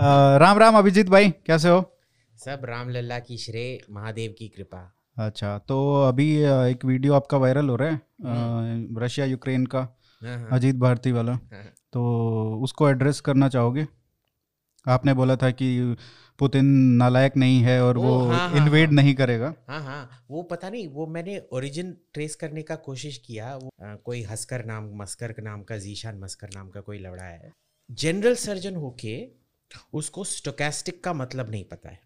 राम राम अभिजीत भाई कैसे हो? सब राम लल्ला की श्रेय महादेव की कृपा। अच्छा तो अभी एक वीडियो आपका वायरल हो रहा है रशिया यूक्रेन का हाँ, हाँ, अजीत भारती वाला। हाँ। तो उसको एड्रेस करना चाहोगे? आपने बोला था कि पुतिन नालायक नहीं है और वो हाँ, इन्वेड हाँ। नहीं करेगा। हाँ हाँ वो पता नहीं वो मैंने ओरिजिन ट्रेस करने का कोशिश किया वो, अ, कोई हस्कर नाम मस्कर नाम का जीशान मस्कर नाम का कोई लवड़ा है। जनरल सर्जन होके उसको स्टोकेस्टिक का मतलब नहीं पता है।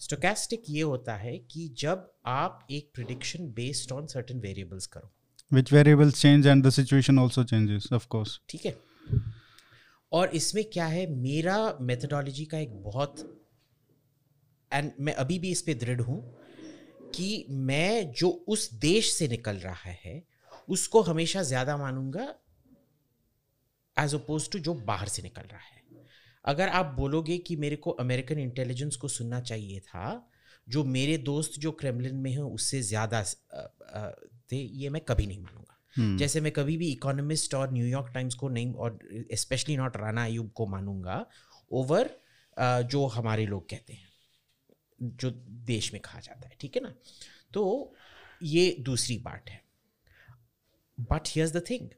स्टोकेस्टिक ये होता है कि जब आप एक prediction based on certain variables करो। Which variables change and the situation also changes of course ठीक है? और इसमें क्या है? मेरा मेथडोलॉजी का एक बहुत एंड मैं अभी भी इस पे दृढ़ हूँ कि मैं जो उस देश से निकल रहा है उसको हमेशा ज़्यादा मानूँगा एज अपोज टू जो बाहर से निकल रहा है। अगर आप बोलोगे कि मेरे को अमेरिकन इंटेलिजेंस को सुनना चाहिए था जो मेरे दोस्त जो क्रेमलिन में हैं उससे ज़्यादा थे ये मैं कभी नहीं मानूँगा। हम्म। जैसे मैं कभी भी इकोनॉमिस्ट और न्यूयॉर्क टाइम्स को नहीं और स्पेशली नॉट राना अयूब को मानूँगा ओवर जो हमारे लोग कहते हैं जो देश में कहा जाता है ठीक है ना? तो ये दूसरी बात है। But here's the thing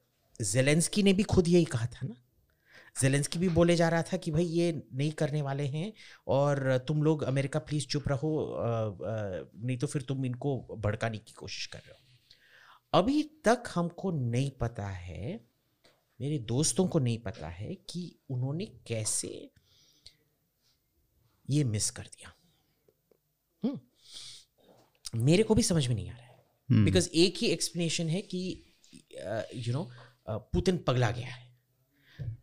Zelensky ने भी खुद यही कहा था ना जेलेंस्की भी बोले जा रहा था कि भाई ये नहीं करने वाले हैं और तुम लोग अमेरिका प्लीज़ चुप रहो नहीं तो फिर तुम इनको भड़काने की कोशिश कर रहे हो। अभी तक हमको नहीं पता है मेरे दोस्तों को नहीं पता है कि उन्होंने कैसे ये मिस कर दिया। हम्म मेरे को भी समझ में नहीं आ रहा है। हम्म। बिकॉज़ एक ही एक्सप्लेनेशन है कि यू नो पुतिन पगला गया है।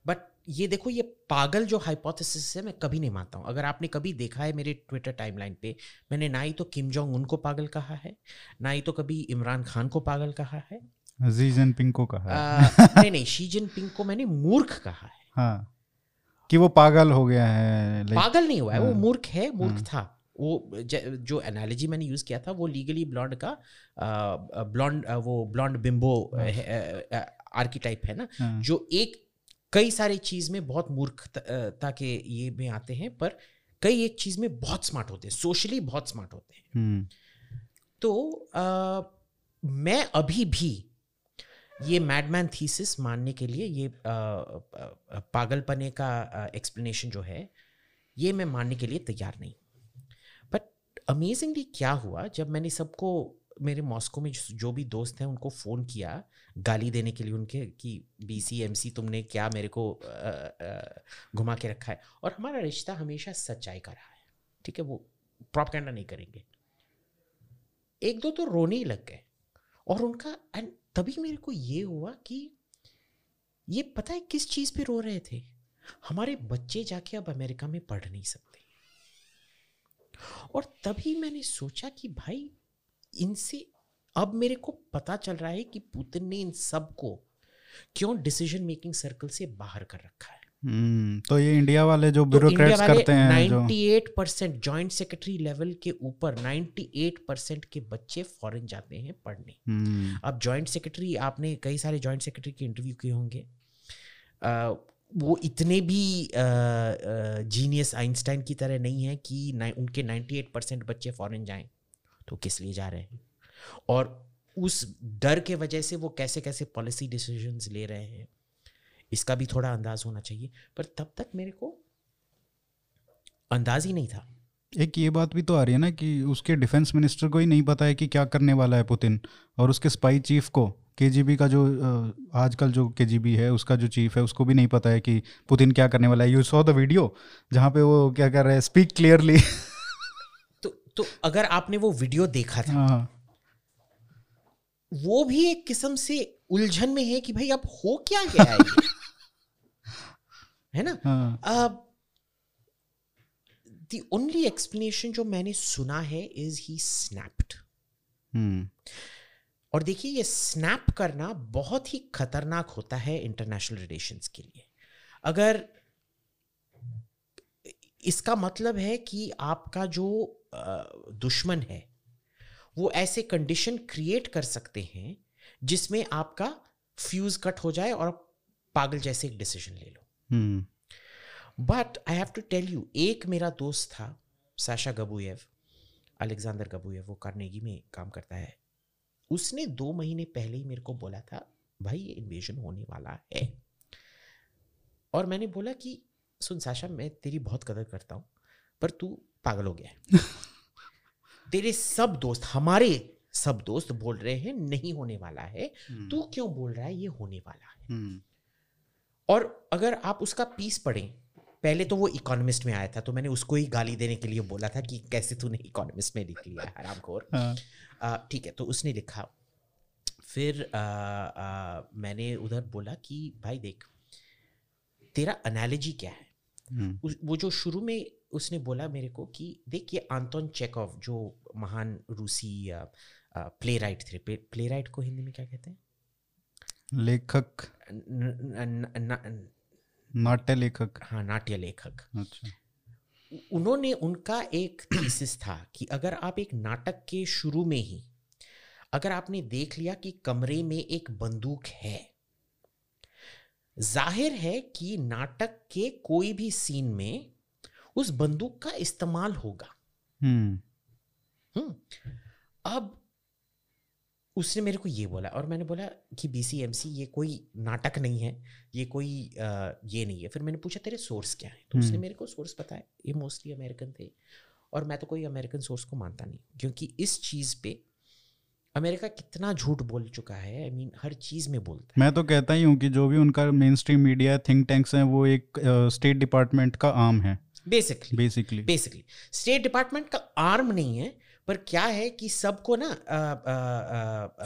बट ये देखो ये पागल जो हाइपोथेसिस है मैं कभी नहीं मानता हूँ। अगर आपने कभी देखा है मेरे ट्विटर टाइमलाइन पे मैंने ना ही तो किम जोंग उनको पागल कहा है ना ही तो कभी इमरान खान को पागल कहा है। जी जिनपिंग को कहा है। आ, नहीं नहीं शी जिनपिंग को मैंने मूर्ख कहा है। हाँ कि वो पागल हो गया है पागल नहीं हुआ है वो हाँ। मूर्ख है मूर्ख था। वो जो एनालॉजी मैंने यूज़ किया था वो लीगली ब्लॉन्ड का ब्लॉन्ड वो ब्लॉन्ड बिम्बो आर्किटाइप है ना हाँ। जो एक कई सारे चीज़ में बहुत मूर्खता के ये में आते हैं पर कई एक चीज़ में बहुत स्मार्ट होते हैं सोशली बहुत स्मार्ट होते हैं। हम्म, तो आ, मैं अभी भी ये मैडमैन थीसिस मानने के लिए ये आ, आ, पागलपने का एक्सप्लेनेशन जो है ये मैं मानने के लिए तैयार नहीं। बट अमेजिंगली क्या हुआ जब मैंने सबको मेरे मॉस्को में जो भी दोस्त हैं, उनको फ़ोन किया, गाली देने के लिए उनके, कि बी सी एम सी तुमने क्या मेरे को घुमा के रखा है। और हमारा रिश्ता हमेशा सच्चाई का रहा है। ठीक है, वो प्रोपगेंडा नहीं करेंगे। एक दो तो रोने ही लग गए। और उनका, एंड तभी मेरे को ये हुआ कि ये पता है किस चीज़ पे रो रहे थे? हमारे बच्चे जाके अब अमेरिका में पढ़ नहीं सकते। और तभी मैंने सोचा कि भाई इनसे अब मेरे को पता चल रहा है कि पुतिन ने इन सबको क्यों डिसीज़न मेकिंग सर्कल से बाहर कर रखा है। हम्म, तो ये इंडिया वाले जो तो ब्यूरोक्रेट्स वाले करते हैं जो 98 परसेंट ज्वाइंट सेक्रेटरी लेवल के ऊपर 98 परसेंट के बच्चे फॉरेन जाते हैं पढ़ने। हम्म, अब जॉइंट सेक्रेटरी आपने कई सारे जॉइंट सेक्रेटरी के इंटरव्यू किए होंगे। वो इतने भी जीनियस आइंस्टाइन की तरह नहीं है कि उनके 98 परसेंट बच्चे फॉरेन जाएँ। तो किस लिए जा रहे हैं? और उस डर के वजह से वो कैसे कैसे पॉलिसी डिसीजंस ले रहे हैं, इसका भी थोड़ा अंदाज होना चाहिए। पर तब तक मेरे को अंदाज ही नहीं था। एक ये बात भी तो आ रही है ना कि उसके डिफेंस मिनिस्टर को ही नहीं पता है कि क्या करने वाला है पुतिन और उसके स्पाई चीफ को। केजीबी का जो आजकल जो केजीबी है, उसका जो चीफ है, उसको भी नहीं पता है कि पुतिन क्या करने वाला है। यू सॉ द वीडियो जहाँ पे वो क्या कर रहे हैं स्पीक क्लियरली तो अगर आपने वो वीडियो देखा था हाँ। वो भी एक किस्म से उलझन में है कि भाई अब हो क्या गया है है ना? हाँ। द ओनली एक्सप्लेनेशन जो मैंने सुना है इज़ ही स्नैप्ड और देखिए ये स्नैप करना बहुत ही खतरनाक होता है इंटरनेशनल रिलेशंस के लिए। अगर इसका मतलब है कि आपका जो दुश्मन है वो ऐसे कंडीशन क्रिएट कर सकते हैं जिसमें आपका फ्यूज कट हो जाए और पागल जैसे एक डिसीज़न ले लो। But I have to tell you एक मेरा दोस्त था साशा गबुएव अलेक्जेंडर गबुएव वो कार्नेगी में काम करता है। उसने दो महीने पहले ही मेरे को बोला था भाई ये इन्वेजन होने वाला है। और मैंने बोला कि सुन साशा मैं तेरी बहुत कदर करता हूँ पर तू पागल हो गया तेरे सब दोस्त हमारे सब दोस्त बोल रहे हैं नहीं होने वाला है। तू क्यों बोल रहा है ये होने वाला है। हम्म, और अगर आप उसका पीस पढ़ें पहले तो वो इकोनॉमिस्ट में आया था तो मैंने उसको ही गाली देने के लिए बोला था कि कैसे तूने इकोनॉमिस्ट में लिख लिया है हरामखोर हाँ, ठीक है तो उसने लिखा। फिर आ, आ, मैंने उधर बोला कि भाई देख तेरा अनालॉजी क्या है? हम्म, उस, वो जो शुरू में उसने बोला मेरे को कि देखिए आंतोन चेकॉव जो महान रूसी प्ले राइट थे प्ले राइट को हिंदी में क्या कहते हैं? लेखक। नाट्य लेखक हाँ नाट्य लेखक अच्छा उन्होंने उनका एक थीसिस था कि अगर आप एक नाटक के शुरू में ही अगर आपने देख लिया कि कमरे में एक बंदूक है ज़ाहिर है कि नाटक के कोई भी सीन में उस बंदूक का इस्तेमाल होगा। हम्म। हम्म। अब उसने मेरे को ये बोला और मैंने बोला कि बीसीएमसी ये कोई नाटक नहीं है ये कोई अ, ये नहीं है। फिर मैंने पूछा तेरे सोर्स क्या है? तो उसने हम्म। मेरे को सोर्स बताया। ये मोस्टली अमेरिकन थे और मैं तो कोई अमेरिकन सोर्स को मानता नहीं क्योंकि इस चीज़ पे अमेरिका कितना झूठ बोल चुका है। आई I मीन mean, हर चीज़ में बोलता है। मैं तो कहता ही हूँ कि जो भी उनका mainstream media think tanks हैं वो एक स्टेट uh, डिपार्टमेंट का आर्म है। Basically basically basically state department का आर्म नहीं है पर क्या है कि सबको ना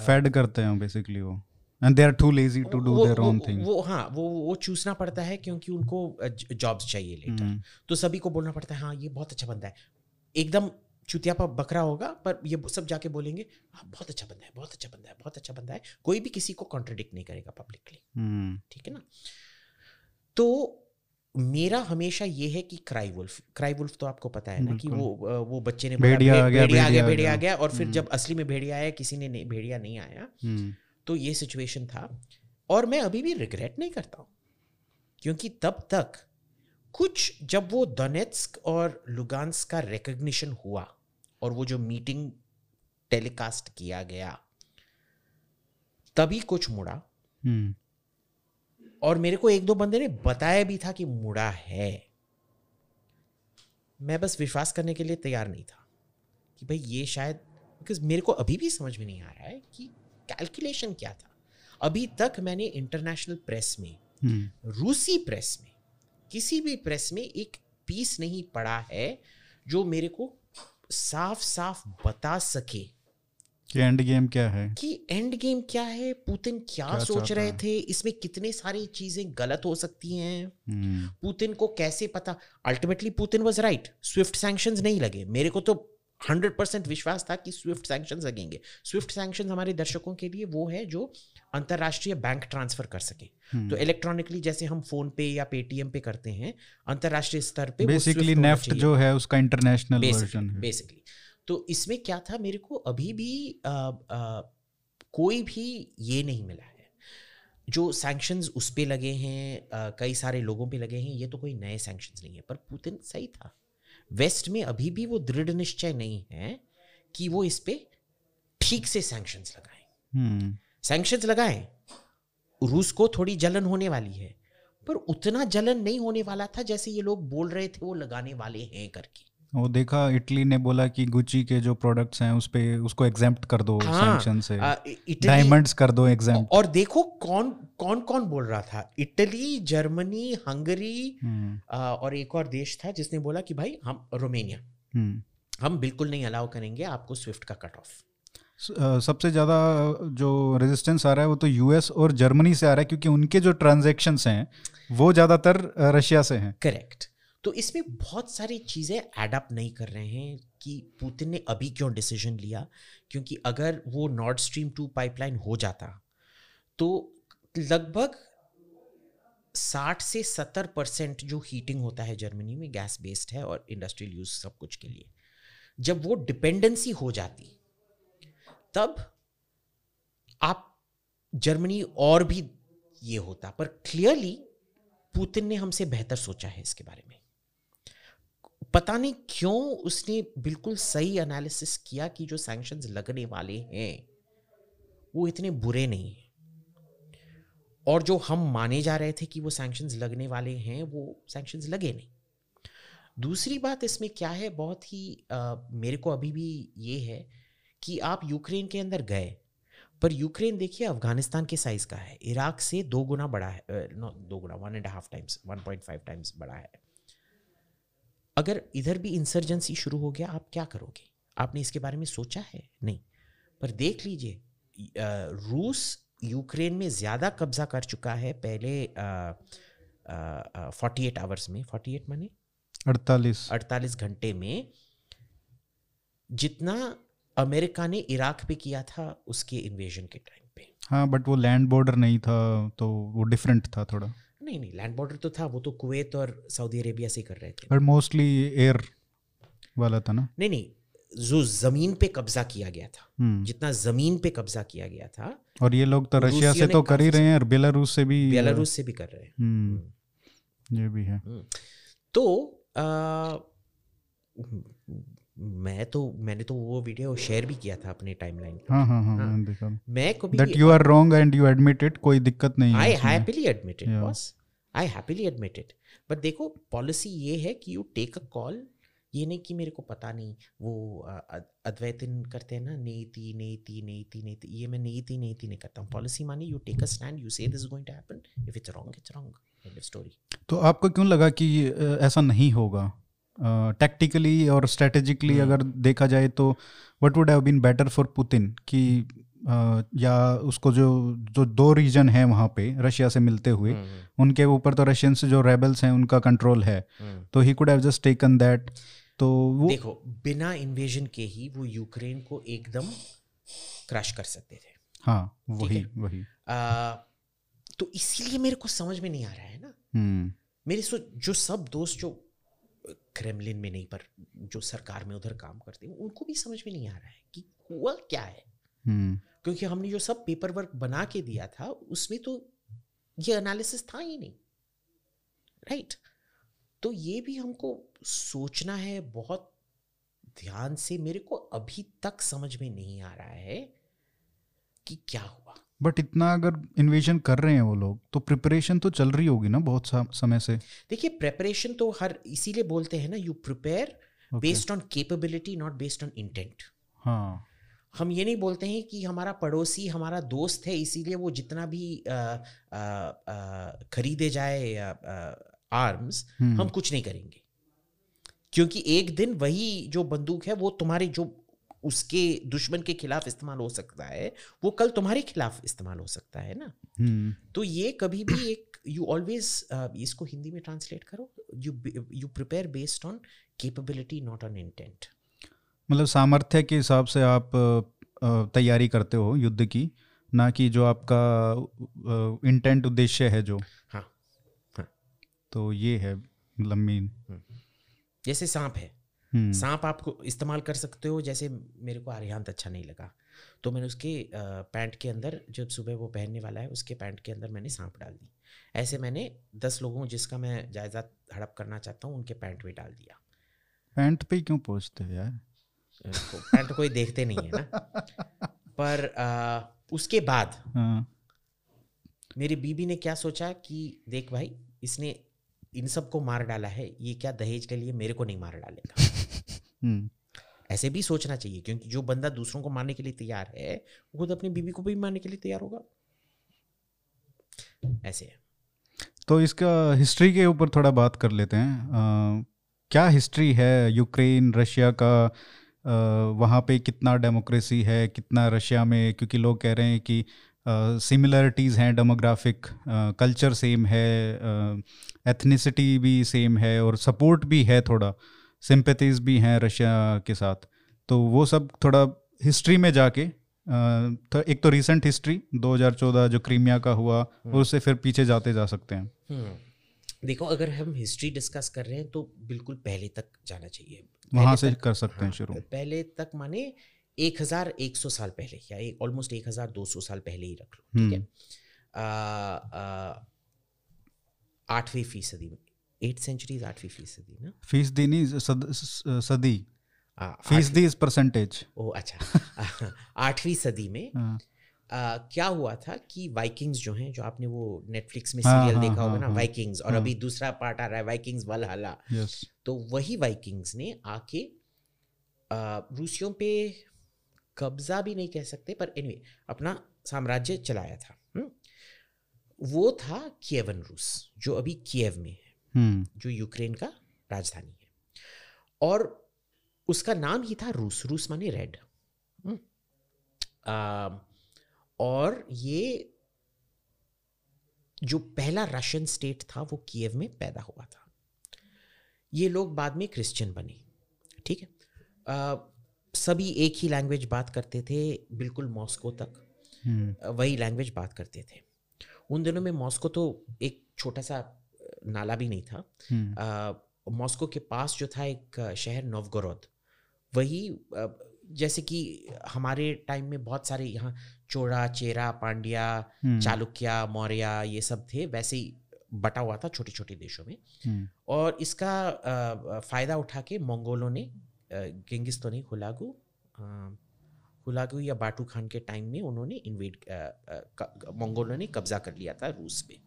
फेड करते हैं बेसिकली वो। And they are too lazy to do their own thing वो हाँ वो वो चूसना पड़ता है क्योंकि उनको जॉब्स चाहिए लेटर तो सभी को बोलना पड़ता है हाँ ये बहुत अच्छा बंदा है। एकदम चुतिया पर बकरा होगा पर ये सब जाके बोलेंगे हाँ बहुत अच्छा बंदा है बहुत अच्छा बंदा है बहुत अच्छा बंदा है। कोई भी किसी को कॉन्ट्रडिक्ट नहीं करेगा पब्लिकली ठीक है ना? तो मेरा हमेशा ये है कि क्राई वुल्फ क्राई वुल्फ तो आपको पता है ना कि वो वो बच्चे ने भेड़िया आ गया, भेड़िया आ गया भेड़िया आ गया। और फिर हम्म। जब असली में भेड़िया आया किसी ने नहीं भेड़िया नहीं आया हम्म। तो ये सिचुएशन था। और मैं अभी भी रिग्रेट नहीं करता हूँ। क्योंकि तब तक कुछ जब वो दोनेत्स्क और लुगान्स का रिकग्निशन हुआ और वो जो मीटिंग टेलीकास्ट किया गया तभी कुछ मुड़ा। हम्म। और मेरे को एक दो बंदे ने बताया भी था कि मुड़ा है। मैं बस विश्वास करने के लिए तैयार नहीं था कि भाई ये शायद बिकॉज़ मेरे को अभी भी समझ में नहीं आ रहा है कि कैलकुलेशन क्या था। अभी तक मैंने इंटरनेशनल प्रेस में हम्म। रूसी प्रेस में किसी भी प्रेस में एक पीस नहीं पढ़ा है जो मेरे को साफ़ साफ़ बता सके कि एंड गेम क्या है? कि एंड गेम क्या है? पुतिन क्या, क्या सोच रहे थे? इसमें कितने सारी चीज़ें गलत हो सकती हैं? हम्म। पुतिन को कैसे पता? Ultimately Putin was right SWIFT sanctions नहीं लगे। मेरे को तो हंड्रेड परसेंट विश्वास था कि स्विफ्ट सैंक्शंस लगेंगे। स्विफ्ट सैंक्शंस हमारे दर्शकों के लिए वो है जो अंतरराष्ट्रीय बैंक ट्रांसफ़र कर सके। हम्म। तो इलेक्ट्रॉनिकली जैसे हम फ़ोन पे या पेटीएम पे करते हैं अंतरराष्ट्रीय स्तर पे बेसिकली नेफ्ट जो है उसका इंटरनेशनल वर्जन है। बेसिकली तो इसमें क्या था? मेरे को अभी भी आ, आ, कोई भी ये नहीं मिला है। जो सैंक्शंस उस पर लगे हैं आ, कई सारे लोगों पे लगे हैं ये तो कोई नए सैंक्शंस नहीं है पर पुतिन सही था। वेस्ट में अभी भी वो दृढ़ निश्चय नहीं है कि वो इस पे ठीक से सैंक्शंस लगाएँ। हम्म। सैंक्शंस लगाएँ रूस को थोड़ी जलन होने वाली है पर उतना जलन नहीं होने वाला था जैसे ये लोग बोल रहे थे वो लगाने वाले हैं करके। वो देखा इटली ने बोला कि गुची के जो प्रोडक्ट्स हैं उस पे उसको एग्जेम्प्ट कर दो हाँ, सैंक्शन से। डायमंड्स कर दो एग्जेम्प्ट और देखो कौन कौन कौन बोल रहा था? इटली जर्मनी हंगरी हम्म। आ, और एक और देश था जिसने बोला कि भाई हम रोमेनिया। हम्म। हम बिल्कुल नहीं अलाउ करेंगे आपको स्विफ्ट का कट ऑफ़ सबसे ज़्यादा जो रेजिस्टेंस आ रहा है वो तो यूएस और जर्मनी से आ रहा है क्योंकि उनके जो ट्रांजैक्शंस हैं वो ज़्यादातर रशिया से हैं। करेक्ट तो इसमें बहुत सारी चीज़ें एडअप नहीं कर रहे हैं कि पुतिन ने अभी क्यों डिसीज़न लिया, क्योंकि अगर वो नॉर्थ स्ट्रीम टू पाइपलाइन हो जाता तो लगभग साठ से सत्तर परसेंट जो हीटिंग होता है जर्मनी में गैस बेस्ड है और इंडस्ट्रियल यूज़ सब कुछ के लिए। जब वो डिपेंडेंसी हो जाती, तब आप जर्मनी और भी ये होता, पर क्लियरली पुतिन ने हमसे बेहतर सोचा है इसके बारे में। पता नहीं क्यों उसने बिल्कुल सही एनालिसिस किया कि जो सैंक्शंस लगने वाले हैं वो इतने बुरे नहीं हैं। और जो हम माने जा रहे थे कि वो सैंक्शन लगने वाले हैं वो सैंक्शंस लगे नहीं। दूसरी बात इसमें क्या है बहुत ही आ, मेरे को अभी भी ये है कि आप यूक्रेन के अंदर गए पर यूक्रेन देखिए अफ़गानिस्तान के साइज़ का है। इराक से दो गुना बड़ा है नो दो गुना one and half times one point five times बड़ा है। अगर इधर भी इंसर्जेंसी शुरू हो गया आप क्या करोगे? आपने इसके बारे में सोचा है? नहीं। पर देख लीजिए रूस यूक्रेन में ज़्यादा कब्जा कर चुका है पहले फोर्टी एट आवर्स में। Forty eight money? अड़तालीस। अड़तालीस घंटे में जितना अमेरिका ने इराक पे किया था उसके इन्वेजन के टाइम पे। हाँ बट वो लैंड बॉर्डर नहीं था तो वो डिफरेंट था थोड़ा। नहीं नहीं लैंड बॉर्डर तो था वो तो कुवैत और सऊदी अरेबिया से कर रहे थे। बट मोस्टली एयर वाला था ना? नहीं नहीं जो ज़मीन पे कब्जा किया गया था हम्म। जितना ज़मीन पे कब्जा किया गया था और ये लोग तो रशिया से तो कर ही रहे हैं और बेलारूस से भी बेलारूस से भी कर रहे हैं। हम्म ये भी है। तो आ, मैं तो मैंने तो वो वीडियो शेयर भी किया था अपने टाइमलाइन हाँ हाँ हाँ हाँ। देखा। मैं कभी that you are wrong and you admit it कोई दिक्कत नहीं आई। Happily admit it boss I happily admit it but देखो पॉलिसी ये है कि यू टेक अ कॉल ये नहीं कि मेरे को पता नहीं वो अद्वैतन करते हैं ना नीति नीति नीति नीति ये मैं नीति नीति नहीं करता हूँ। पॉलिसी मानी you take a stand you say this going to happen if it's wrong it's wrong and story तो आपको क्यों लगा कि ऐसा नहीं होगा? टैक्टिकली और स्ट्रेटेजिकली हम्म। अगर देखा जाए तो what would have been better for Putin कि अ, या उसको जो जो दो रीजन है वहाँ पे रशिया से मिलते हुए हम्म, उनके ऊपर तो रशियंस जो रेबल्स हैं उनका कंट्रोल है। तो he could have just taken that तो वो देखो बिना इन्वेजन के ही वो यूक्रेन को एकदम क्रश कर सकते थे। हाँ वही वही। आ, तो इसीलिए मेरे को समझ में नहीं आ रहा है ना। हम्म। मेरे सो जो सब दोस्त जो क्रेमलिन में नहीं पर जो सरकार में उधर काम करते हैं उनको भी समझ में नहीं आ रहा है कि हुआ क्या है। हम्म। क्योंकि हमने जो सब पेपर वर्क बना के दिया था उसमें तो ये एनालिसिस था ही नहीं। राइट तो ये भी हमको सोचना है बहुत ध्यान से मेरे को अभी तक समझ में नहीं आ रहा है कि क्या हुआ। बट इतना अगर इन्वेजन कर रहे हैं वो लोग तो प्रिपरेशन तो चल रही होगी ना बहुत समय से। देखिए प्रेपरेशन तो हर इसीलिए बोलते हैं ना you prepare based on capability not based on intent हाँ। हम ये नहीं बोलते हैं कि हमारा पड़ोसी हमारा दोस्त है इसीलिए वो जितना भी आ, आ, आ, खरीदे जाए आर्म्स हम्म, हम कुछ नहीं करेंगे। क्योंकि एक दिन वही जो बंदूक है वो तुम्हारे जो उसके दुश्मन के खिलाफ इस्तेमाल हो सकता है वो कल तुम्हारे खिलाफ इस्तेमाल हो सकता है ना? हम्म, तो ये कभी भी एक यू ऑलवेज इसको हिंदी में ट्रांसलेट करो you you prepare based on capability not on intent मतलब सामर्थ्य के हिसाब से आप अ, अ, तैयारी करते हो युद्ध की ना कि जो आपका इंटेंट उद्देश्य है जो। हाँ हाँ। तो ये है लंबी जैसे सांप है। हम्म, सांप आपको इस्तेमाल कर सकते हो जैसे मेरे को आर्यांत अच्छा नहीं लगा। तो मैंने उसके पैंट के अंदर जब सुबह वो पहनने वाला है उसके पैंट के अंदर मैंने सांप डाल दी। ऐसे मैंने दस लोगों जिसका मैं जायज़ा हड़प करना चाहता हूँ उनके पैंट में डाल दिया। पैंट पे क्यों पहुँचते हो यार? पैंट कोई देखते नहीं है ना। पर अ, उसके बाद हाँ, मेरी बीबी ने क्या सोचा कि देख भाई इसने इन सबको मार डाला है ये क्या दहेज के लिए मेरे को नहीं मार डालेगा? हम्म, ऐसे भी सोचना चाहिए क्योंकि जो बंदा दूसरों को मारने के लिए तैयार है वो खुद अपनी बीवी को भी मारने के लिए तैयार होगा। ऐसे है। तो इसका हिस्ट्री के ऊपर थोड़ा बात कर लेते हैं। अ, क्या हिस्ट्री है यूक्रेन रशिया का? अ, वहाँ पे कितना डेमोक्रेसी है कितना रशिया में? क्योंकि लोग कह रहे हैं कि सिमिलरिटीज़ हैं डेमोग्राफिक कल्चर सेम है एथनिसिटी भी सेम है और सपोर्ट भी है थोड़ा। सिंपैथीज भी हैं रशिया के साथ। तो वो सब थोड़ा हिस्ट्री में जाके तो एक तो रिसेंट हिस्ट्री 2014 जो क्रीमिया का हुआ और उससे फिर पीछे जाते जा सकते हैं। हम्म। देखो अगर हम हिस्ट्री डिस्कस कर रहे हैं तो बिल्कुल पहले तक जाना चाहिए। वहाँ से कर सकते हाँ, हैं शुरू। पहले तक माने एक हज़ार एक सौ साल पहले या एक ऑलमोस्ट एक हज़ार दो सौ साल पहले ही रख लो ठीक है? हम्म, आठवीं फ़ीसदी में। एट सेंचुरीज आठवीं फ़ीसदी ना? फ़ीसदी नहीं सद, सदी फ़ीसदी इज़ परसेंटेज ओ अच्छा। आठवीं सदी में हाँ। आ, क्या हुआ था कि वाइकिंग्स जो हैं जो आपने वो नेटफ्लिक्स में हाँ, सीरियल हाँ, देखा होगा हाँ, ना हाँ, वाइकिंग्स और हाँ। अभी दूसरा पार्ट आ रहा है वाइकिंग्स वलहला यस तो वही वाइकिंग्स ने आके रूसियों पे कब्जा भी नहीं कह सकते पर एनीवे अपना साम्राज्य चलाया था। हम्म? वो था किएवन रूस जो अभी किएव में है। जो यूक्रेन का राजधानी है। और उसका नाम ही था रूस रूस माने रेड। हम्म। और ये जो पहला रशियन स्टेट था वो किएव में पैदा हुआ था। ये लोग बाद में क्रिश्चियन बने ठीक है? आ, सभी एक ही लैंग्वेज बात करते थे बिल्कुल मॉस्को तक। हम्म। वही लैंग्वेज बात करते थे। उन दिनों में मॉस्को तो एक छोटा सा नाला भी नहीं था। हम्म। मॉस्को के पास जो था एक शहर नोवगोरोद। वही जैसे कि हमारे टाइम में बहुत सारे यहाँ चोड़ा चेरा पांड्या हम्म, चालुक्य मौर्य ये सब थे वैसे ही बटा हुआ था छोटे छोटे देशों में। हम्म, और इसका फ़ायदा उठा के मंगोलों ने गेंगिस तो नहीं हुलागू हुलागू या बाटू खान के टाइम में उन्होंने इन्वेड मंगोलों ने कब्जा कर लिया था रूस पे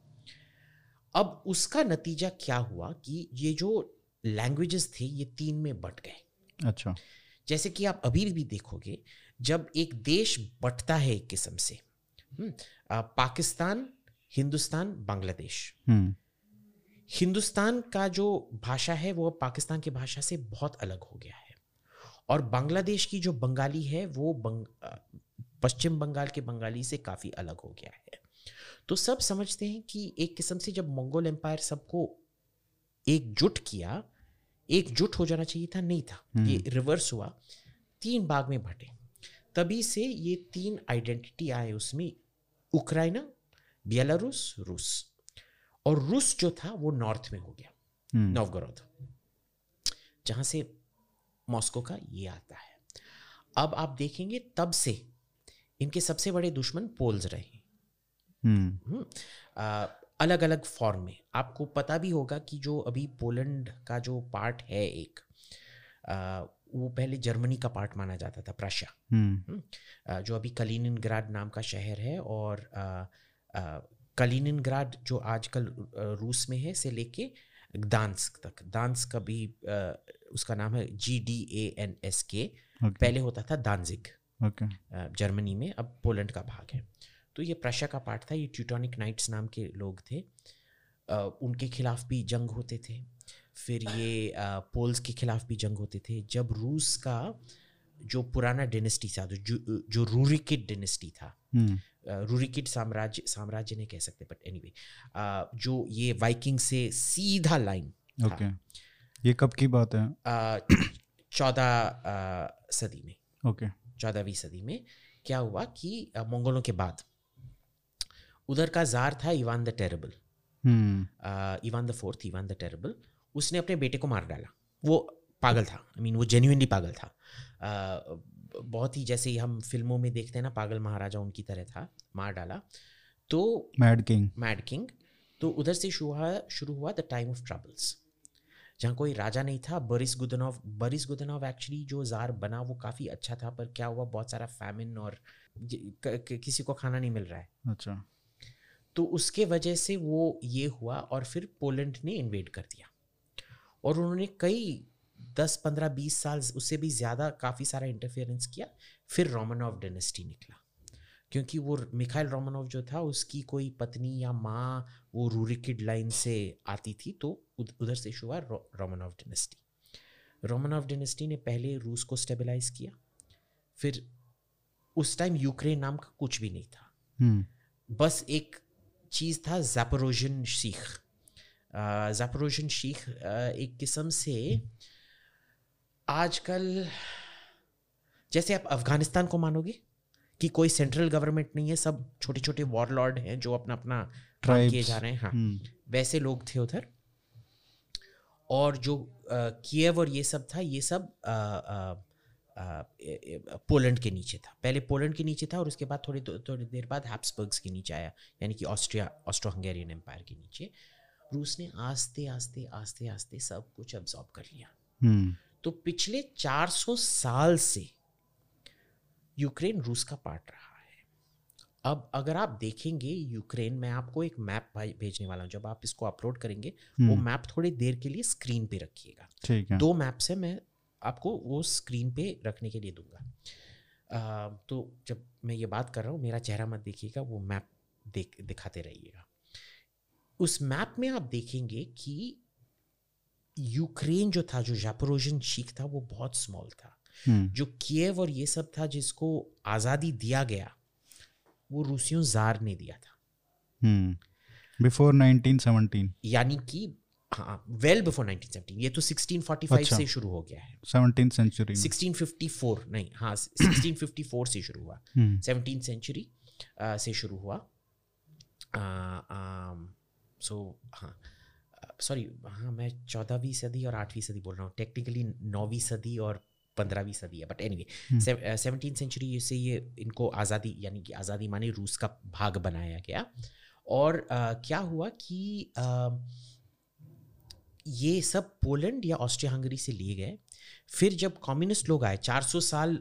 अब उसका नतीजा क्या हुआ कि ये जो लैंग्वेजेस थे ये तीन में बट गए। अच्छा। जैसे कि आप अभी भी देखोगे जब एक देश बटता है एक किस्म से हम्म, पाकिस्तान हिंदुस्तान बांग्लादेश। हम्म। हिंदुस्तान का जो भाषा है वो पाकिस्तान की भाषा से बहुत अलग हो गया है। और बांग्लादेश की जो बंगाली है वो बंग पश्चिम बंगाल के बंगाली से काफ़ी अलग हो गया है। तो सब समझते हैं कि एक किस्म से जब मंगोल एम्पायर सबको एकजुट किया एकजुट हो जाना चाहिए था नहीं था। ये रिवर्स हुआ। तीन भाग में बटे। तभी से ये तीन आइडेंटिटी आए उसमें। उक्राइना बेलारूस रूस। और रूस जो था वो नॉर्थ में हो गया हम्म, नवगोरोद जहाँ से मॉस्को का ये आता है। अब आप देखेंगे तब से इनके सबसे बड़े दुश्मन पोल्स रहे हम्म अलग अलग फॉर्म में। आपको पता भी होगा कि जो अभी पोलैंड का जो पार्ट है एक आ, वो पहले जर्मनी का पार्ट माना जाता था प्रशिया हम्म। जो अभी कलिनिनग्राड नाम का शहर है और अ, जो आजकल रूस में है से लेके दांस्क तक। दांस्क का भी उसका नाम है G D A N S के पहले होता था दानजिग ओके जर्मनी में अब पोलैंड का भाग है। तो ये प्रशा का पार्ट था ये ट्यूटोनिक नाइट्स नाम के लोग थे। अ, उनके खिलाफ भी जंग होते थे। फिर ये अ, पोल्स के खिलाफ भी जंग होते थे। जब रूस का जो पुराना डिनेस्टी था जो जो रूरिकिड डिनेस्टी था हम्म। रूरिकिड साम्राज्य साम्राज्य नहीं कह सकते बट एनीवे anyway, जो ये वाइकिंग से सीधा लाइन ओके। okay. ये कब की बात है? चौदह सदी में। ओके। okay. चौदहवीं सदी में क्या हुआ कि मंगोलों के बाद उधर का जार था Ivan the terrible. Hmm. Ivan the Fourth Ivan the Terrible. उसने अपने बेटे को मार डाला। वो पागल था। आई I मीन mean, वो जेन्यूनली पागल था। अ, बहुत ही जैसे हम फ़िल्मों में देखते हैं ना पागल महाराजा उनकी तरह था मार डाला। तो मैड किंग मैड किंग तो उधर से शुरू हुआ शुरू हुआ द टाइम ऑफ़ ट्रबल्स जहाँ कोई राजा नहीं था बरिस गुदनोव बरिस गुदनोव एक्चुअली जो जार बना वो काफ़ी अच्छा था पर क्या हुआ बहुत सारा फैमिन और किसी को खाना नहीं मिल रहा है। अच्छा। तो उसके वजह से वो ये हुआ और फिर पोलैंड ने इन्वेड कर दिया। और उन्होंने कई दस पंद्रह बीस साल उससे भी ज़्यादा काफ़ी सारा इंटरफेरेंस किया फिर रोमनोव डेनेस्टी निकला। क्योंकि वो मिखाइल रोमनोव जो था उसकी कोई पत्नी या माँ वो रूरिकिड लाइन से आती थी तो उधर से शुरू हुआ रो, रोमनोव डायनेस्टी रोमनोव डेनेस्टी ने पहले रूस को स्टेबलाइज किया फिर उस टाइम यूक्रेन नाम का कुछ भी नहीं था। हम्म। बस एक चीज़ था जैपरोजन शीख जैपरोजन शीख एक किस्म से आजकल जैसे आप अफ़गानिस्तान को मानोगे कि कोई सेंट्रल गवर्नमेंट नहीं है सब छोटे छोटे वॉरलॉर्ड हैं जो अपना अपना काम किए जा रहे हैं हाँ। हम्म। वैसे लोग थे उधर। और जो किएव और ये सब था ये सब पोलैंड के नीचे था। पहले पोलैंड के नीचे था और उसके बाद थोड़ी थोड़ी देर बाद हैप्सबर्ग्स के नीचे आया यानी कि ऑस्ट्रिया ऑस्ट्रो हंगेरियन एम्पायर के नीचे। रूस ने आस्ते आस्ते आस्ते आस्ते सब कुछ अब्जॉर्ब कर लिया। हम्म। तो पिछले 400 साल से यूक्रेन रूस का पार्ट रहा है। अब अगर आप देखेंगे यूक्रेन मैं आपको एक मैप भेजने वाला हूँ। जब आप इसको अपलोड करेंगे वो हम्म, मैप थोड़ी देर के लिए स्क्रीन पे रखिएगा। ठीक है। दो मैप्स है मैं आपको वो स्क्रीन पे रखने के लिए दूँगा। अ, तो जब मैं ये बात कर रहा हूँ मेरा चेहरा मत देखिएगा वो मैप देख दिखाते रहिएगा। उस मैप में आप देखेंगे कि यूक्रेन जो था जो जापोरोजन शीख था वो बहुत स्मॉल था। हम्म। जो किएव और ये सब था जिसको आज़ादी दिया गया वो रूसियों जार ने दिया था। हम्म। बिफोर 1917 यानी कि हाँ वेल बिफोर 1917 ये तो 1645 अच्छा। से शुरू हो गया है। 17th सेंचुरी में। 1654 नहीं हाँ 1654 से शुरू हुआ। हम्म। सेवनटीन सेंचुरी से शुरू हुआ। सो हाँ सॉरी हाँ मैं चौदहवीं सदी और आठवीं सदी बोल रहा हूँ। टेक्निकली नौवीं सदी और पंद्रहवीं सदी है but anyway seventeen century से ये इनको आज़ादी यानी कि आज़ादी माने रूस का भाग बनाया गया। और uh, क्या हुआ कि uh, ये सब पोलैंड या ऑस्ट्रिया हंगरी से लिए गए। फिर जब कम्युनिस्ट लोग आए 400 साल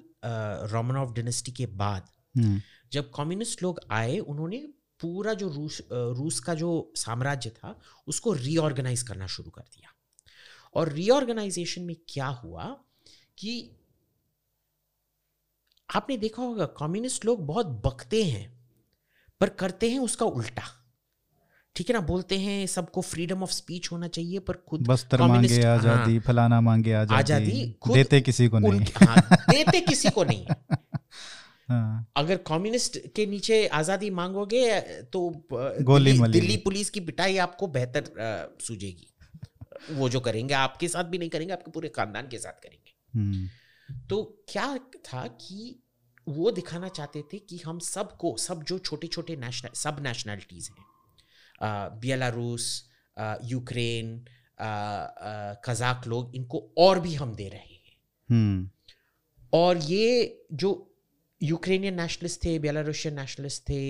रोमनॉफ डिनेस्टी के बाद हम्म। जब कम्युनिस्ट लोग आए उन्होंने पूरा जो रूस रूस का जो साम्राज्य था उसको रीऑर्गेनाइज करना शुरू कर दिया। और रीऑर्गेनाइजेशन में क्या हुआ कि आपने देखा होगा कम्युनिस्ट लोग बहुत बकते हैं पर करते हैं उसका उल्टा। ठीक है ना बोलते हैं सबको फ्रीडम ऑफ़ स्पीच होना चाहिए पर खुद बस्तर मांगे हाँ, आज़ादी फलाना मांगे आज़ादी आज़ादी देते किसी को नहीं। हाँ, देते किसी को नहीं। हाँ। अगर कम्युनिस्ट के नीचे आज़ादी मांगोगे तो गोली दिल्ली, दिल्ली पुलिस की पिटाई आपको बेहतर सूझेगी। वो जो करेंगे आपके साथ भी नहीं करेंगे आपके पूरे खानदान के साथ करेंगे। हम्म। तो क्या था कि वो दिखाना चाहते थे कि हम सबको सब जो छोटे छोटे नेशनल सब नेशनैलिटीज़ हैं बेलारूस यूक्रेन कजाक लोग इनको और भी हम दे रहे हैं। हम्म और ये जो यूक्रेनियन नेशनलिस्ट थे बेलारूशियन नेशनलिस्ट थे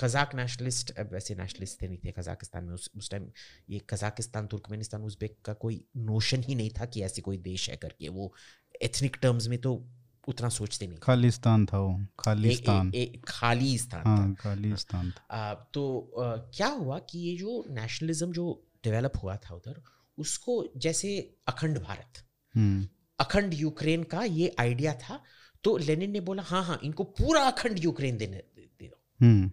कजाक नेशनलिस्ट वैसे नेशनलिस्ट थे नहीं थे कजाकिस्तान में उस उस टाइम ये कजाकिस्तान तुर्कमेनिस्तान उज़्बेक का कोई नोशन ही नहीं था कि ऐसे कोई देश है करके वो एथनिक टर्म्स में तो उतना सोचते नहीं। थे। खालिस्तान था वो ए- खालिस्तान। ए- ए- खाली स्थान था। हाँ खालिस्तान था। आ, तो आ, क्या हुआ कि ये जो नेशनलिज्म जो डेवलप हुआ था उधर उसको जैसे अखंड भारत हम्म। अखंड यूक्रेन का ये आइडिया था तो लेनिन ने बोला हाँ हाँ इनको पूरा अखंड यूक्रेन देने दे दे दो। हम्म।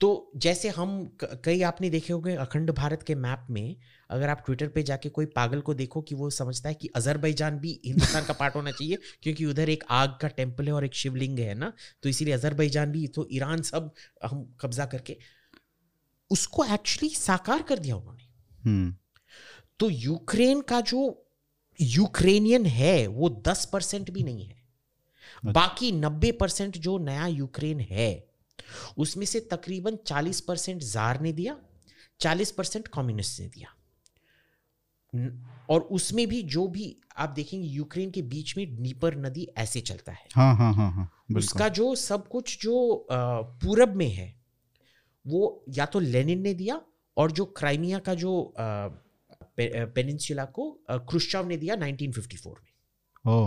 तो जैसे हम कई आपने देखे होंगे अखंड भारत के मैप में अगर आप ट्विटर पे जाके कोई पागल को देखो कि वो समझता है कि अजरबैजान भी हिंदुस्तान का पार्ट होना चाहिए क्योंकि उधर एक आग का टेंपल है और एक शिवलिंग है ना तो इसीलिए अजरबैजान भी तो ईरान सब हम कब्जा करके उसको एक्चुअली साकार कर दिया उन्होंने। हम्म। तो यूक्रेन का जो यूक्रेनियन है वो दस परसेंट भी नहीं है। बाकी नब्बे परसेंट जो नया यूक्रेन है उसमें से तकरीबन चालीस परसेंट जार ने दिया चालीस परसेंट कम्युनिस्ट ने दिया। और उसमें भी जो भी आप देखेंगे यूक्रेन के बीच में नीपर नदी ऐसे चलता है। हाँ हाँ हाँ हाँ उसका जो सब कुछ जो पूरब में है वो या तो लेनिन ने दिया और जो क्राइमिया का जो पेनिनसुला को क्रुश्चव ने दिया 1954 में। ओ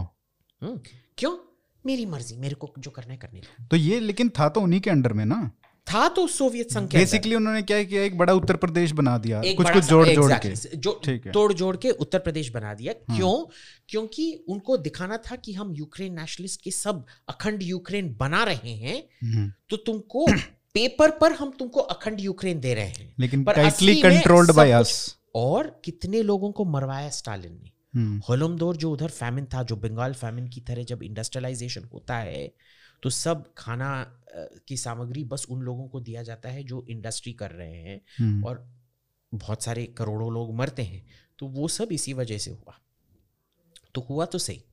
हम्म, क्यों? मेरी मर्ज़ी मेरे को जो करना है करने दो। तो ये लेकिन था तो उन्हीं के अंडर में ना? था तो सोवियत संघ के बेसिकली उन्होंने क्या किया? एक बड़ा उत्तर प्रदेश बना दिया कुछ कुछ जोड़ जोड़ के। जो तोड़ जोड़ के उत्तर प्रदेश बना दिया। क्यों? क्योंकि उनको दिखाना था कि हम यूक्रेन नेशनलिस्ट के सब अखंड यूक्रेन बना रहे हैं हम्म, तो तुमको पेपर पर हम तुमको अखंड यूक्रेन दे रहे हैं। लेकिन कंट्रोल्ड बाय अस और कितने लोगों को मरवाया स्टालिन ने? होलमदोर जो उधर फैमिन था जो बंगाल फैमिन की तरह जब इंडस्ट्रियलाइजेशन होता है तो सब खाना की सामग्री बस उन लोगों को दिया जाता है जो इंडस्ट्री कर रहे हैं और बहुत सारे करोड़ों लोग मरते हैं। तो वो सब इसी वजह से हुआ। तो हुआ तो सही।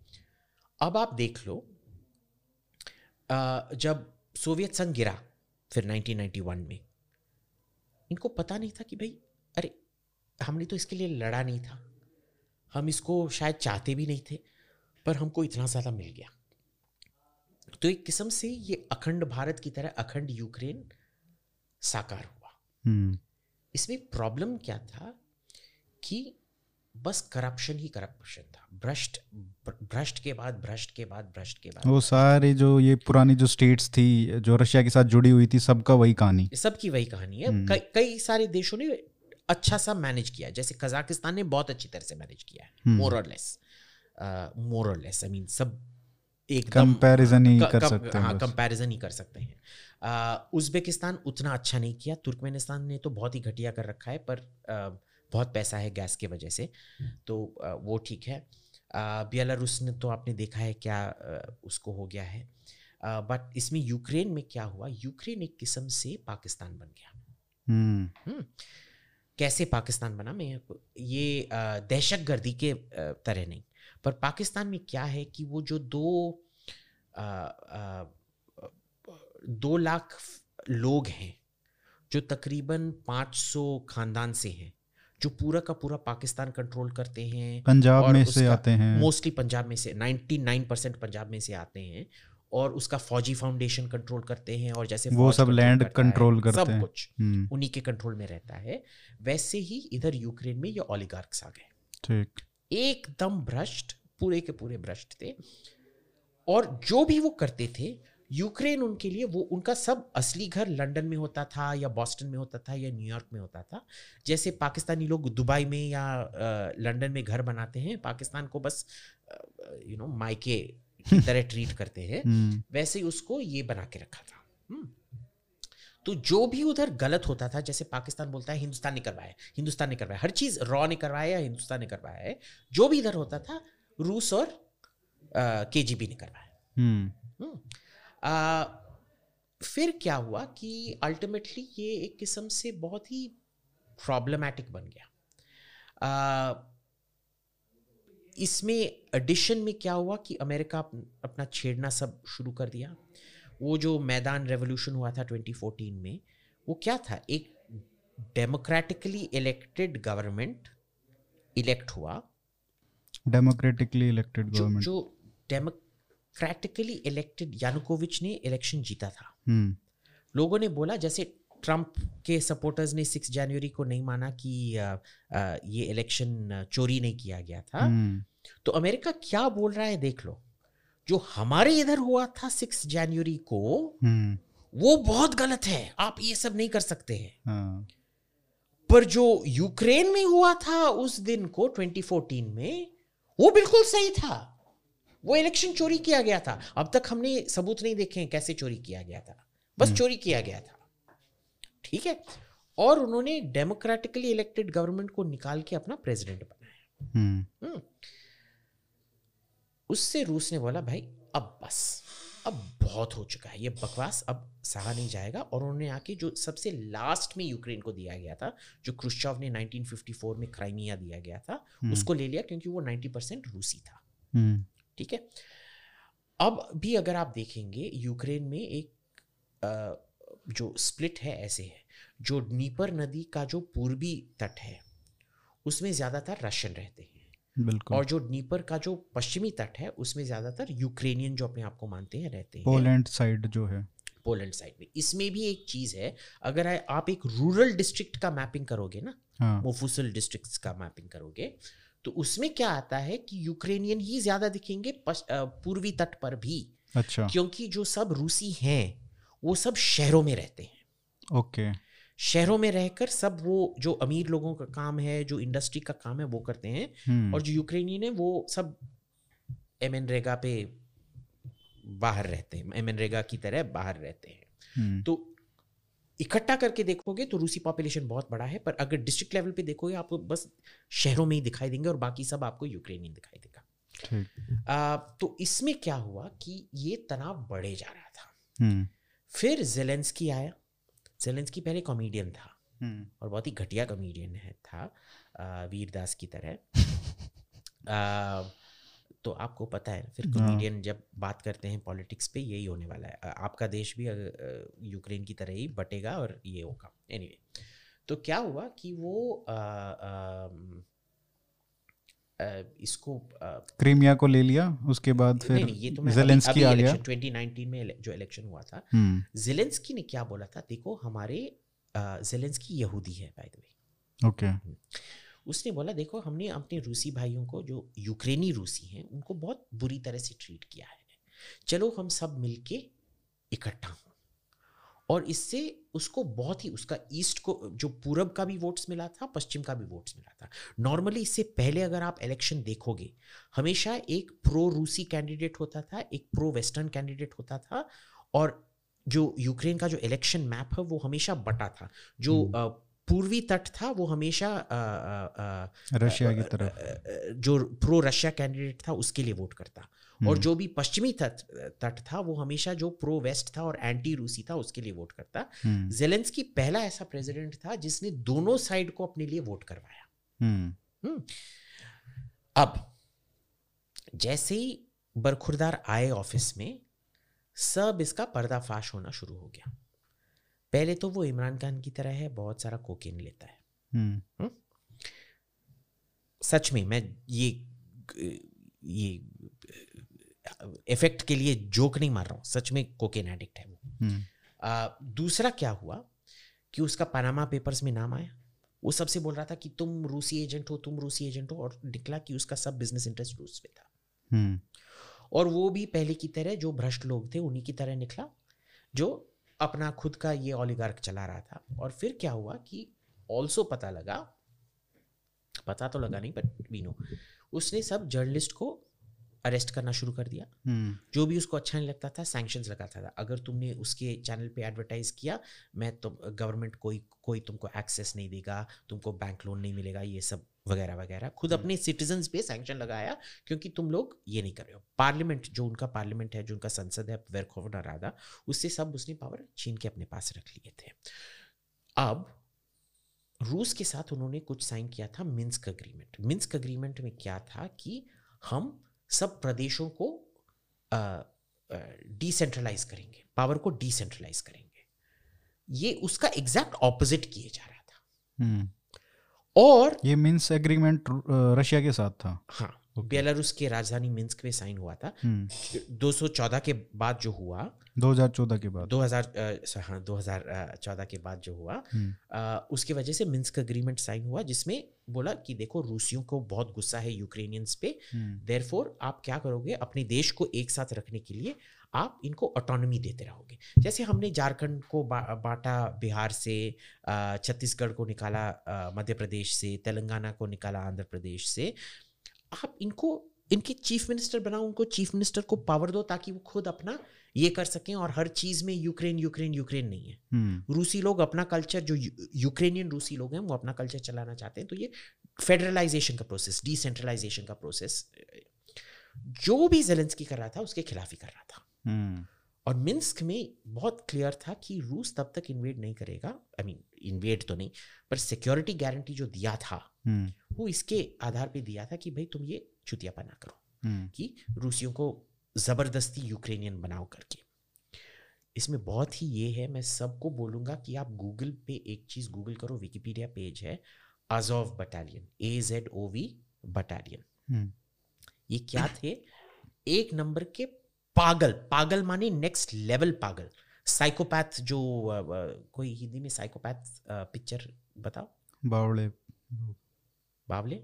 अब आप देख लो जब सोवियत संघ गिरा फिर 1991 में इनको पता नहीं था कि भाई अरे हमने तो इसके लिए लड़ा नहीं था। हम इसको शायद चाहते भी नहीं थे पर हमको इतना ज़्यादा मिल गया। तो एक किस्म से ये अखंड भारत की तरह अखंड यूक्रेन साकार हुआ। इसमें प्रॉब्लम क्या था कि बस करप्शन ही करप्शन था। भ्रष्ट भ्रष्ट के बाद भ्रष्ट के बाद भ्रष्ट के बाद। वो सारे जो ये पुरानी जो स्टेट्स थी जो रशिया के साथ जुड़ी हुई थी सबका वही कहानी। सबकी वही कहानी है। हम्म। कई कई सारे देशों ने अच्छा सा मैनेज किया जैसे कजाकिस्तान ने बहुत अच्छी तरह से मैनेज किया है। हम्म। मोर और लेस मोर और लेस आई मीन सब एकदम कंपैरिजन ही कर सकते हैं हाँ कंपैरिजन ही कर सकते हैं। उज़्बेकिस्तान उतना अच्छा नहीं किया। तुर्कमेनिस्तान ने तो बहुत ही घटिया कर रखा है पर आ, बहुत पैसा है गैस के वजह से। तो आ, वो ठीक है। बेलारूस ने तो आपने देखा है क्या आ, उसको हो गया है। बट इसमें यूक्रेन में क्या हुआ? यूक्रेन एक किस्म से पाकिस्तान बन गया। हम्म। कैसे पाकिस्तान बना? मैं ये दहशत गर्दी के तरह नहीं। पर पाकिस्तान में क्या है कि वो जो दो अ, अ, दो लाख लोग हैं जो तकरीबन 500 खानदान से हैं जो पूरा का पूरा पाकिस्तान कंट्रोल करते हैं पंजाब में से आते हैं। मोस्टली पंजाब में से 99 परसेंट पंजाब में से आते हैं। और उसका फौजी फाउंडेशन कंट्रोल करते हैं और जैसे वो सब लैंड कंट्रोल करते सब हैं। कुछ हम्म। उन्हीं के कंट्रोल में रहता है। वैसे ही इधर यूक्रेन में ये ऑलिगार्क्स आ गए। ठीक। एकदम भ्रष्ट पूरे के पूरे भ्रष्ट थे। और जो भी वो करते थे यूक्रेन उनके लिए वो उनका सब असली घर लंदन में होता था या बॉस्टन में होता था या न्यूयॉर्क में होता था। जैसे पाकिस्तानी लोग दुबई में या लंदन में घर बनाते हैं पाकिस्तान को बस यू नो मायके की तरह ट्रीट करते हैं हम्म। वैसे ही उसको ये बना के रखा था। हम्म। तो जो भी उधर गलत होता था जैसे पाकिस्तान बोलता है हिंदुस्तान ने करवाया हिंदुस्तान ने करवाया हर चीज़ रॉ ने करवाया या हिंदुस्तान ने करवाया है जो भी इधर होता था रूस और के जी ने करवाया। हम्म। फिर क्या हुआ कि अल्टीमेटली ये एक किस्म से बहुत ही प्रॉब्लमैटिक बन गया। इसमें एडिशन में क्या हुआ कि अमेरिका अपना छेड़ना सब शुरू कर दिया। वो जो मैदान रेवोल्यूशन हुआ था 2014 में वो क्या था? एक डेमोक्रेटिकली इलेक्टेड गवर्नमेंट इलेक्ट हुआ। डेमोक्रेटिकली इलेक्टेड गवर्नमेंट जो डेमोक्रेटिकली इलेक्टेड यानुकोविच ने इलेक्शन जीता था। हम्म। लोगों ने बोला जैसे ट्रंप के सपोर्टर्स ने सिक्स जनवरी को नहीं माना कि अ, अ, ये इलेक्शन चोरी नहीं किया गया था। हम्म। तो अमेरिका क्या बोल रहा है देख लो। जो हमारे इधर हुआ था सिक्स जनवरी को हम्म। वो बहुत गलत है। आप ये सब नहीं कर सकते हैं। हाँ। पर जो यूक्रेन में हुआ था उस दिन को 2014 में वो बिल्कुल सही था। वो इलेक्शन चोरी किया गया था। अब तक हमने सबूत नहीं देखे हैं कैसे चोरी किया गया था। बस चोरी किया गया था। ठीक है? और उन्होंने डेमोक्रेटिकली इलेक्टेड गवर्नमेंट को निकाल के अपना प्रेसिडेंट बनाया। हम्म। हम्म। उससे रूस ने बोला भाई अब बस अब बहुत हो चुका है ये बकवास अब सहा नहीं जाएगा। और उन्होंने आके जो सबसे लास्ट में यूक्रेन को दिया गया था जो क्रुश्चव ने 1954 में क्राइमिया दिया गया था हम्म। उसको ले लिया क्योंकि वो 90 परसेंट रूसी था। हम्म। ठीक है? अब भी अगर आप देखेंगे यूक्रेन में एक अ, जो स्प्लिट है ऐसे है जो नीपर नदी का जो पूर्वी तट है उसमें ज़्यादातर रशियन रहते हैं। और जो नीपर का जो पश्चिमी तट है उसमें ज़्यादातर यूक्रेनियन जो अपने आप को मानते हैं रहते हैं। पोलैंड साइड जो है। पोलैंड साइड में। इसमें भी एक चीज़ है अगर आप एक रूरल डिस्ट्रिक्ट का मैपिंग करोगे ना हाँ। मोफुसल डिस्ट्रिक्ट्स का मैपिंग करोगे तो उसमें क्या आता है कि यूक्रेनियन ही ज़्यादा दिखेंगे पूर्वी तट पर भी। अच्छा। क्योंकि जो सब रूसी हैं वो सब शहरों में रहते हैं। ओके। शहरों में रहकर सब वो जो अमीर लोगों का काम है जो इंडस्ट्री का काम है वो करते हैं। हम्म। और जो यूक्रेनियन है वो सब एम एन रेगा पे बाहर रहते हैं। एम एन रेगा की तरह बाहर रहते हैं। हम्म, तो इकट्ठा करके देखोगे तो रूसी पॉपुलेशन बहुत बड़ा है पर अगर डिस्ट्रिक्ट लेवल पे देखोगे आपको बस शहरों में ही दिखाई देंगे और बाकी सब आपको यूक्रेनियन दिखाई देगा। आ, तो इसमें क्या हुआ कि ये तनाव बढ़े जा रहा था। हम्म। फिर जेलेंस्की आया। जेलेंस्की पहले कॉमेडियन था हम्म। और बहुत ही घटिया कॉमेडियन है था वीरदास की तरह। आ, तो आपको पता है फिर हाँ। कॉमेडियन जब बात करते हैं पॉलिटिक्स पे यही होने वाला है। आपका देश भी यूक्रेन की तरह ही बटेगा और ये होगा। एनीवे anyway, तो क्या हुआ कि वो आ, आ, इसको क्रीमिया को ले लिया उसके बाद फिर नहीं ये तो मैं जेलेंस्की आ गया। 2019 में जो इलेक्शन हुआ था। हम्म। जेलेंस्की ने क्या बोला था? देखो हमारे जेलेंस्की यहूदी है बाय द वे ओके। उसने बोला देखो हमने अपने रूसी भाइयों को जो यूक्रेनी रूसी हैं उनको बहुत बुरी तरह से ट्रीट किया है। चलो हम सब मिलके इकट्ठा हों। और इससे उसको बहुत ही उसका ईस्ट को जो पूरब का भी वोट्स मिला था पश्चिम का भी वोट्स मिला था। नॉर्मली इससे पहले अगर आप इलेक्शन देखोगे हमेशा एक प्रो रूसी कैंडिडेट होता था एक प्रो वेस्टर्न कैंडिडेट होता था और जो यूक्रेन का जो इलेक्शन मैप है वो हमेशा बटा था। जो हम्म। पूर्वी तट था वो हमेशा रशिया की तरफ़। जो प्रो रशिया कैंडिडेट था उसके लिए वोट करता। और हम्म, जो भी पश्चिमी तट तट था वो हमेशा जो प्रो वेस्ट था और एंटी रूसी था उसके लिए वोट करता। हम्म, जेलेंस्की पहला ऐसा प्रेसिडेंट था जिसने दोनों साइड को अपने लिए वोट करवाया। हम्म, हम्म। अब जैसे ही बरखुरदार आए ऑफ़िस में सब इसका पर्दाफाश होना शुरू हो गया। पहले तो वो इमरान खान की तरह है बहुत सारा कोकेन लेता है। हम्म, सच में मैं ये ये इफ़ेक्ट के लिए जोक नहीं मार रहा हूँ सच में कोकेन एडिक्ट है वो। हम्म, आ, दूसरा क्या हुआ कि उसका पनामा पेपर्स में नाम आया वो सबसे बोल रहा था कि तुम रूसी एजेंट हो तुम रूसी एजेंट हो और निकला कि उसका सब बिज़नेस इंटरेस्ट रूस में था। हम्म, और वो भी पहले की तरह जो भ्रष्ट लोग थे उन्हीं की तरह निकला जो अपना खुद का ये ओलिगार्क चला रहा था। और फिर क्या हुआ कि ऑल्सो पता लगा पता तो लगा नहीं बट वी नो उसने सब जर्नलिस्ट को अरेस्ट करना शुरू कर दिया। हम्म, जो भी उसको अच्छा नहीं लगता था सैंक्शंस लगाता था। अगर तुमने उसके चैनल पे एडवर्टाइज किया मैं तो गवर्नमेंट कोई कोई तुमको एक्सेस नहीं देगा तुमको बैंक लोन नहीं मिलेगा ये सब वगैरह वगैरह। खुद अपने सिटीजन्स पे सैंक्शन लगाया क्योंकि तुम लोग ये नहीं कर रहे हो। पार्लियामेंट जो उनका पार्लियामेंट है जो उनका संसद है वेरखोवन राधा उससे सब उसने पावर छीन के अपने पास रख लिए थे। अब रूस के साथ उन्होंने कुछ साइन किया था मिन्स्क अग्रीमेंट मिन्स्क अग्रीमेंट में क्या था कि हम सब प्रदेशों को डिसेंट्रलाइज करेंगे पावर को डिसेंट्रलाइज करेंगे। ये उसका एग्जैक्ट ऑपोजिट किया जा रहा था। हम्म। और ये मीन्स एग्रीमेंट रशिया के साथ था। हाँ। Okay. बेलारूस की राजधानी मिन्स्क में साइन हुआ था। हम्म, 214 के बाद जो हुआ 2014 के बाद। 2000 अ, हाँ 2014 के बाद जो हुआ हम्म, अ, उसकी वजह से मिन्स्क अग्रीमेंट साइन हुआ जिसमें बोला कि देखो रूसियों को बहुत गुस्सा है यूक्रेनियंस पे हम्म, देयरफोर आप क्या करोगे अपने देश को एक साथ रखने के लिए आप इनको ऑटोनॉमी देते रहोगे। जैसे हमने झारखंड को बा, बांटा बिहार से छत्तीसगढ़ को निकाला मध्य प्रदेश से तेलंगाना को निकाला आंध्र प्रदेश से आप इनको इनके चीफ मिनिस्टर बनाओ उनको चीफ मिनिस्टर को पावर दो ताकि वो खुद अपना ये कर सकें और हर चीज़ में यूक्रेन यूक्रेन यूक्रेन नहीं है। हम्म, रूसी लोग अपना कल्चर जो यूक्रेनियन रूसी लोग हैं वो अपना कल्चर चलाना चाहते हैं। तो ये फेडरलाइजेशन का प्रोसेस डिसेंट्रलाइजेशन का प्रोसेस जो भी जेलेंस्की कर रहा था उसके खिलाफ ही कर रहा था। हम्म, और मिन्स्क में बहुत क्लियर था कि रूस तब तक इन्वेड नहीं करेगा आई मीन इन्वेड तो नहीं पर सिक्योरिटी गारंटी जो दिया था हम्म, वो इसके आधार पे दिया था कि भाई तुम ये चुतियापा ना करो हम्म, कि रूसियों को ज़बरदस्ती यूक्रेनियन बनाओ करके। इसमें बहुत ही ये है मैं सबको बोलूँगा कि आप गूगल पे एक चीज़ गूगल करो विकिपीडिया पेज है Azov battalion A Z O V battalion ये क्या थे? एक नंबर के पागल पागल माने नेक्स्ट लेवल पागल। साइकोपैथ जो कोई हिंदी में साइकोपैथ पिक्चर बताओ। बावड़े बावले?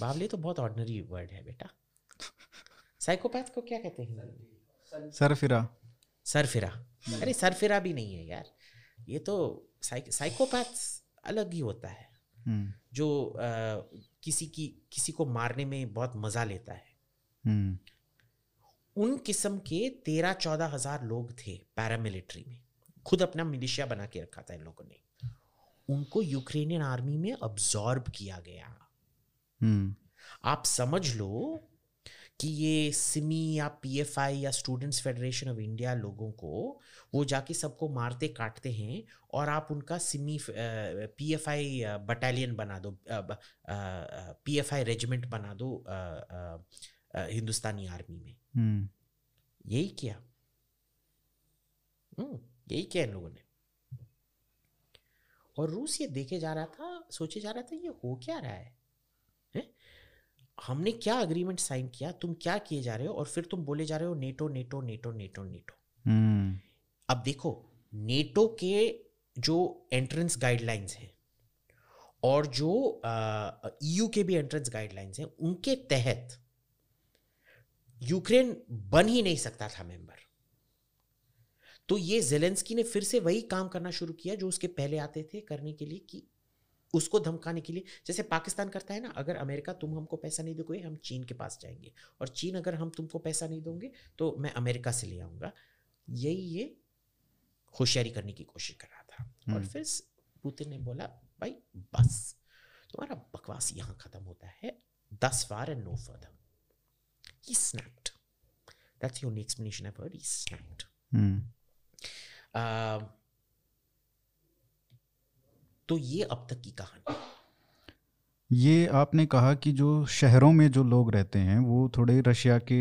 बावले तो बहुत ऑर्डिनरी वर्ड है बेटा। साइकोपैथ को क्या कहते हैं सरफिरा। सरफिरा। अरे सरफिरा भी नहीं है यार। ये तो साइकोपैथ अलग ही होता है। हम्म, जो अ, किसी की किसी को मारने में बहुत मज़ा लेता है। हम्म, उन किस्म के तेरह चौदह हज़ार लोग थे पैरामिलिट्री में। खुद अपना मिलिशिया बना के रखा था इन लोगों ने। उनको यूक्रेनियन आर्मी में अब्जॉर्ब किया गया। हम्म, आप समझ लो कि ये सिमी या पीएफआई या स्टूडेंट्स फेडरेशन ऑफ़ इंडिया लोगों को वो जाके सबको मारते काटते हैं और आप उनका सिमी पीएफआई बटालियन बना दो पीएफआई रेजिमेंट बना दो हिंदुस्तानी आर्मी में। यही किया यही किया इन लोगों ने। और रूस ये देखे जा रहा था सोचे जा रहा था ये हो क्या रहा है? हैं? हमने क्या अग्रीमेंट साइन किया? तुम क्या किए जा रहे हो? और फिर तुम बोले जा रहे हो NATO NATO NATO NATO NATO. हम्म, अब देखो नेटो के जो एंट्रेंस गाइडलाइंस हैं और जो ईयू के भी एंट्रेंस गाइडलाइंस हैं उनके तहत यूक्रेन बन ही नहीं सकता था मेंबर। तो ये जेलेंस्की ने फिर से वही काम करना शुरू किया जो उसके पहले आते थे करने के लिए कि उसको धमकाने के लिए। जैसे पाकिस्तान करता है ना अगर अमेरिका तुम हमको पैसा नहीं दोगे हम चीन के पास जाएँगे। और चीन अगर हम तुमको पैसा नहीं दोगे तो मैं अमेरिका से ले आऊँगा। यही ये होशियारी करने की कोशिश कर रहा था। और फिर पुतिन ने बोला भाई बस तुम्हारा बकवास यहाँ ख़त्म होता है। Thus far and no further he snapped. That's the only explanation I've heard. He snapped. Hmm. Uh, तो ये अब तक की कहानी। ये आपने कहा कि जो शहरों में जो लोग रहते हैं वो थोड़े रशिया के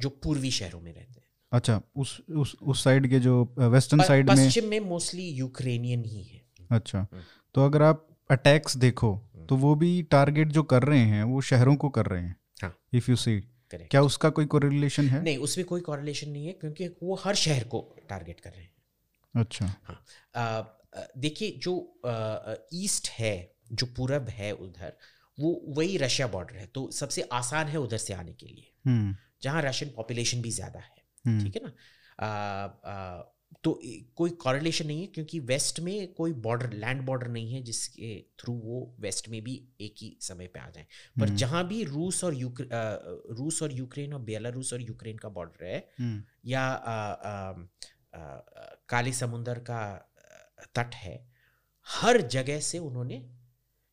जो पूर्वी शहरों में रहते हैं। अच्छा उस उस उस साइड के जो वेस्टर्न साइड में पश्चिम में मोस्टली यूक्रेनियन ही है। अच्छा। तो अगर आप अटैक्स देखो तो वो भी टारगेट जो कर रहे हैं वो शहरों को कर रहे हैं। हाँ। इफ़ यू सी करेक्ट क्या उसका कोई कोरिलेशन है? नहीं उसमें कोई कोरिलेशन नहीं है क्योंकि वो हर शहर को टारगेट कर रहे हैं। अच्छा। हाँ। देखिए जो ईस्ट है जो पूरब है उधर वो वही रशिया बॉर्डर है। तो सबसे आसान है उधर से आने के लिए। हम्म। जहाँ रशियन पॉपुलेशन भी ज़्यादा है हम्म, ठीक है ना? तो कोई कॉरिलेशन नहीं है क्योंकि वेस्ट में कोई बॉर्डर लैंड बॉर्डर नहीं है जिसके थ्रू वो वेस्ट में भी एक ही समय पे आ जाए। पर हम्म। जहाँ भी रूस और यूक्र रूस और यूक्रेन और बेलारूस और यूक्रेन का बॉर्डर है हम्म, या आ, आ, आ, काले समुंदर का तट है हर जगह से उन्होंने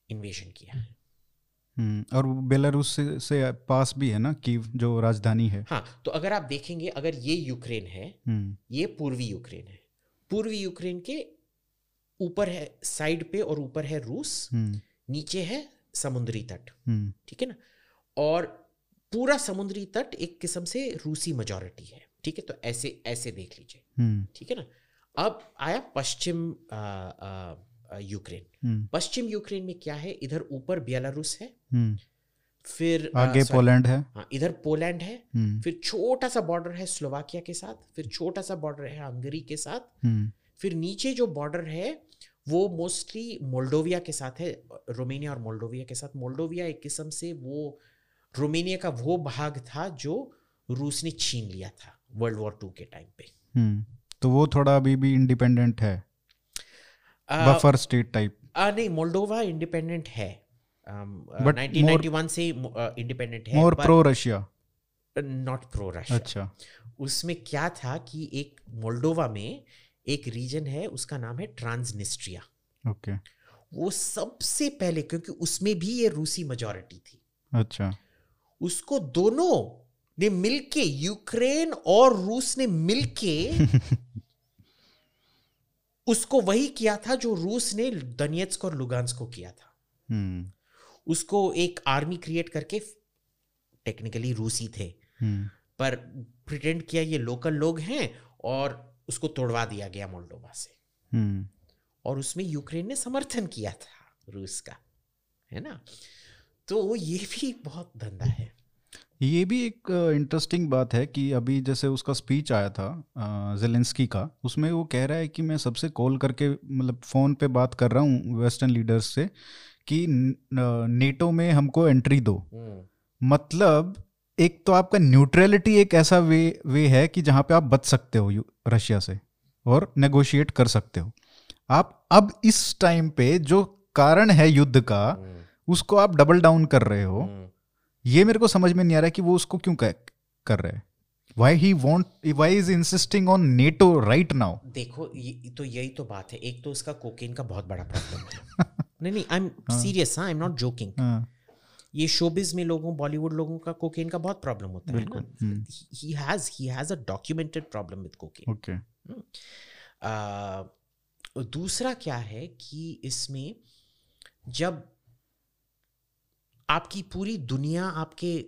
इन्वेजन किया है। और बेलारूस से, से पास भी है ना कीव जो राजधानी है। हाँ तो अगर आप देखेंगे अगर ये यूक्रेन है हम्म, ये पूर्वी यूक्रेन है। पूर्वी यूक्रेन के ऊपर है साइड पे और ऊपर है रूस हम्म, नीचे है समुद्री तट हम्म, ठीक है ना? और पूरा समुद्री तट एक किस्म से रूसी मेजोरिटी है ठीक है? तो ऐसे ऐसे देख लीजिए हम्म, ठीक है ना? अब आया पश्चिम यूक्रेन। हम्म, पश्चिम यूक्रेन में क्या है? इधर ऊपर बेलारूस है हम्म, फिर आगे पोलैंड है। हाँ इधर पोलैंड है हम्म, फिर छोटा सा बॉर्डर है स्लोवाकिया के साथ फिर छोटा सा बॉर्डर है हंगरी के साथ फिर नीचे जो बॉर्डर है वो मोस्टली मोल्डोविया के साथ है रोमेनिया और मोल्डोविया के साथ। मोल्डोविया एक किस्म से वो रोमेनिया का वो भाग था जो रूस ने छीन लिया था वर्ल्ड वॉर टू के टाइम पे। तो वो थोड़ा अभी भी इंडिपेंडेंट है। बफर स्टेट टाइप नहीं मोल्डोवा इंडिपेंडेंट है. But 1991 से इंडिपेंडेंट है more pro Russia not pro Russia अच्छा। उसमें क्या था कि एक मोल्डोवा में एक रीजन है उसका नाम है ट्रांसनिस्ट्रिया ओके वो सबसे पहले क्योंकि उसमें भी ये रूसी मेजोरिटी थी। अच्छा। उसको दोनों ने मिलके यूक्रेन और रूस ने मिलके उसको वही किया था जो रूस ने दनियत्स्क और लुगान्स्क को किया था। हम्म, उसको एक आर्मी क्रिएट करके टेक्निकली रूसी थे। हम्म, पर प्रिटेंड किया ये लोकल लोग हैं और उसको तोड़वा दिया गया मोल्डोवा से। हम्म, और उसमें यूक्रेन ने समर्थन किया था रूस का है ना? तो ये भी बहुत धंधा है। ये भी एक इंटरेस्टिंग बात है कि अभी जैसे उसका स्पीच आया था जेलेंस्की का उसमें वो कह रहा है कि मैं सबसे कॉल करके मतलब फ़ोन पे बात कर रहा हूँ वेस्टर्न लीडर्स से कि नेटो में हमको एंट्री दो। हम्म, मतलब एक तो आपका न्यूट्रलिटी एक ऐसा वे वे है कि जहाँ पे आप बच सकते हो रशिया से और नेगोशिएट कर सकते हो। आप अब इस टाइम पे जो कारण है युद्ध का हम्म, उसको आप डबल डाउन कर रहे हो। हम्म। ये मेरे को समझ में नहीं आ रहा कि वो उसको क्यों कर, कर रहे हैं। Why he want why is insisting on NATO right now देखो ये तो यही तो बात है। एक तो उसका कोकेन का बहुत बड़ा प्रॉब्लम है। नहीं नहीं आई एम सीरियस हाँ आई एम नॉट जोकिंग ये शोबिज में लोगों बॉलीवुड लोगों का कोकेन का बहुत प्रॉब्लम होता है बिल्कुल, ना। He has he has a documented problem with cocaine okay दूसरा क्या है कि इसमें जब आपकी पूरी दुनिया आपके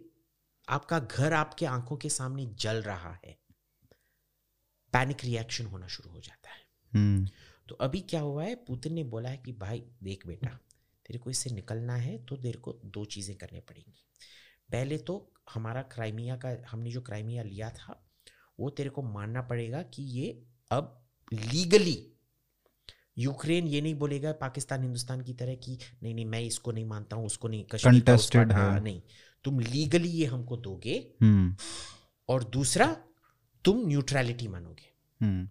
आपका घर आपके आँखों के सामने जल रहा है। पैनिक रिएक्शन होना शुरू हो जाता है। हम्म। तो अभी क्या हुआ है? पुतिन ने बोला है कि भाई देख बेटा तेरे को इससे निकलना है तो तेरे को दो चीज़ें करनी पड़ेंगी। पहले तो हमारा क्राइमिया का हमने जो क्राइमिया लिया था वो तेरे को मानना पड़ेगा कि ये अब लीगली यूक्रेन ये नहीं बोलेगा पाकिस्तान हिंदुस्तान की तरह कि नहीं नहीं मैं इसको नहीं मानता हूँ उसको नहीं कश्मीर का उस Contested part- है। हाँ, नहीं। तुम लीगली ये हमको दोगे हम्म। और दूसरा तुम न्यूट्रलिटी मानोगे। हम्म।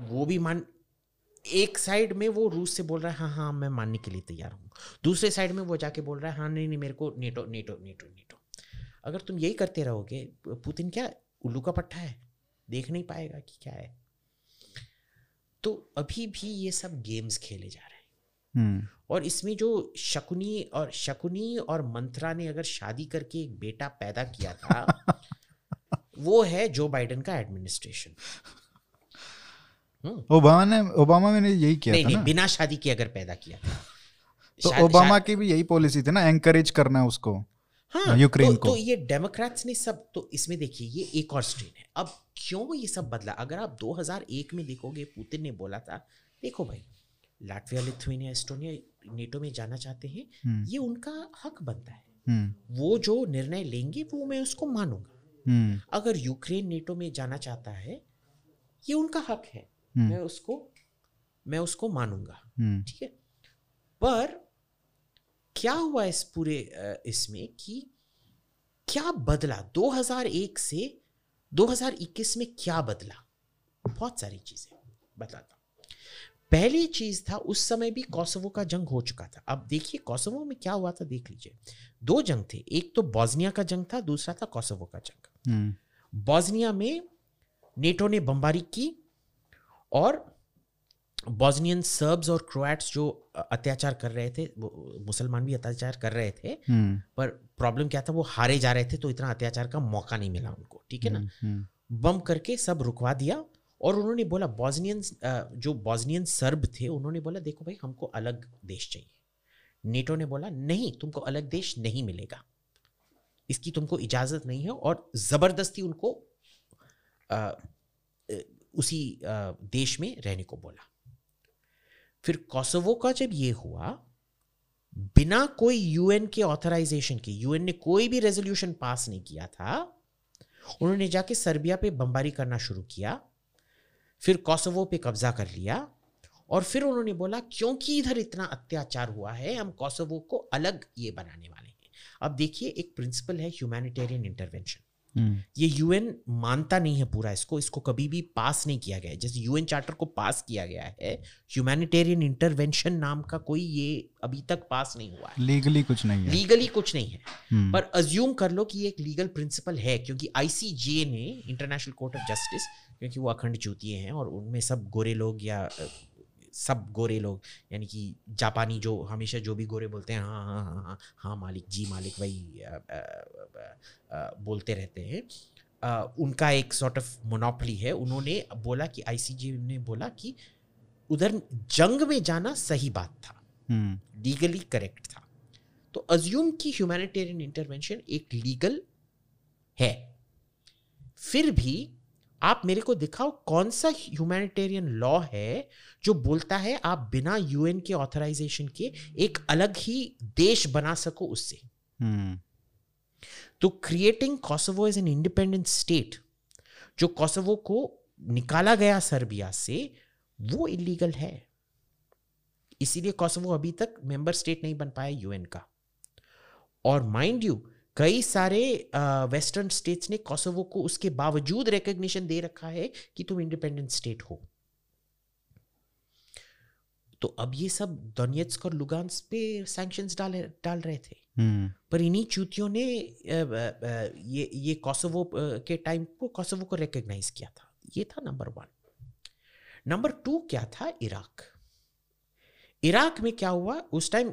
वो भी मान एक साइड में वो रूस से बोल रहा है हाँ हाँ मैं मानने के लिए तैयार हूँ। दूसरे साइड में वो जाके बोल रहा है हाँ नहीं नहीं मेरे को नेटो नेटो नेटो नेटो अगर तुम यही करते रहोगे पुतिन क्या उल्लू का पट्टा है? देख नहीं पाएगा कि क्या है। तो अभी भी ये सब गेम्स खेले जा रहे हैं। हम्म। और इसमें जो शकुनी और शकुनी और मंत्रा ने अगर शादी करके एक बेटा पैदा किया था वो है जो बाइडेन का एडमिनिस्ट्रेशन हम्म। ओबामा ने ओबामा ने यही किया नहीं था नहीं ना? बिना शादी के अगर पैदा किया था। तो ओबामा की भी यही पॉलिसी थी ना एंकरेज करना उसको। हाँ यूक्रेन तो, को। तो ये डेमोक्रेट्स ने सब तो इसमें देखिए ये एक और स्ट्रेन है। अब क्यों ये सब बदला? अगर आप 2001 में देखोगे पुतिन ने बोला था देखो भाई लाटविया लिथुआनिया एस्टोनिया नेटो में जाना चाहते हैं हम्म। ये उनका हक बनता है। हम्म। वो जो निर्णय लेंगे वो मैं उसको मानूँगा। हम्म। अगर यूक्रेन नेटो में जाना चाहता है ये उनका हक है। मैं उसको मैं उसको मानूँगा। ठीक है? पर क्या हुआ इस पूरे इसमें कि क्या बदला? 2001 से 2021 में क्या बदला? बहुत सारी चीज़ें हूँ। पहली चीज़ था उस समय भी कोसोवो का जंग हो चुका था। अब देखिए कोसोवो में क्या हुआ था देख लीजिए। दो जंग थे एक तो बॉस्निया का जंग था दूसरा था कोसोवो का जंग। हम्म। बॉस्निया में नेटो ने बमबारी की और बॉस्नियन सर्ब्स और क्रोएट्स जो अत्याचार कर रहे थे मुसलमान भी अत्याचार कर रहे थे हम्म। पर प्रॉब्लम क्या था? वो हारे जा रहे थे तो इतना अत्याचार का मौका नहीं मिला उनको ठीक है ना? हम्म बम करके सब रुकवा दिया और उन्होंने बोला बॉस्नियन जो बॉस्नियन सर्ब थे उन्होंने बोला देखो भाई हमको अलग देश चाहिए। नेटो ने बोला नहीं तुमको अलग देश नहीं मिलेगा। इसकी तुमको इजाज़त नहीं है और ज़बरदस्ती उनको अ, उसी अ, देश में रहने को बोला। फिर कोसोवो का जब ये हुआ, बिना कोई यूएन के ऑथराइजेशन के यूएन ने कोई भी रेजोल्यूशन पास नहीं किया था, उन्होंने जाके सर्बिया पे बमबारी करना शुरू किया, फिर कोसोवो पे कब्जा कर लिया, और फिर उन्होंने बोला, क्योंकि इधर इतना अत्याचार हुआ है, हम कोसोवो को अलग ये बनाने वाले हैं। अब देखिए, एक प्रिंसिपल है ह्यूमैनिटेरियन इंटरवेंशन ये यूएन मानता नहीं है पूरा इसको इसको कभी भी पास नहीं किया गया है। जैसे यूएन चार्टर को पास किया गया है ह्यूमैनिटेरियन इंटरवेंशन नाम का कोई ये अभी तक पास नहीं हुआ है। लीगली कुछ नहीं है। लीगली कुछ नहीं है। हम्म, पर अज्यूम कर लो कि ये एक लीगल प्रिंसिपल है क्योंकि आईसीजे ने इंटरनेशनल कोर्ट ऑफ़ जस्टिस क्योंकि वो अखंड चूतिए हैं और उनमें सब गोरे लोग या सब गोरे लोग यानी कि जापानी जो हमेशा जो भी गोरे बोलते हैं हाँ हाँ हाँ हाँ हाँ मालिक जी मालिक वही अ, अ, अ, बोलते रहते हैं। उनका एक सॉर्ट ऑफ़ मोनोपली है। उन्होंने बोला कि आईसीजे ने बोला कि उधर जंग में जाना सही बात था। लीगली करेक्ट था। तो अज्यूम की ह्यूमैनिटेरियन इंटरवेंशन एक लीगल है। फिर भी आप मेरे को दिखाओ कौन सा ह्यूमैनिटेरियन लॉ है जो बोलता है आप बिना यूएन के ऑथराइजेशन के एक अलग ही देश बना सको उससे। हम्म तो creating Kosovo as an independent state जो कॉसोवो को निकाला गया सर्बिया से वो इलीगल है। इसीलिए कॉसोवो अभी तक मेंबर स्टेट नहीं बन पाया यूएन का। और माइंड यू कई सारे वेस्टर्न स्टेट्स ने कोसोवो को उसके बावजूद रिकग्निशन दे रखा है कि तुम इंडिपेंडेंट स्टेट हो। तो अब ये सब दोनियत्स्क और लुगान्स पे सैंक्शंस डाल डाल रहे थे। हम्म। पर इन्हीं चूतियों ने ये ये कोसोवो के टाइम को कोसोवो को रिकग्नाइज किया था। ये था नंबर वन नंबर टू क्या था? इराक इराक में क्या हुआ? उस टाइम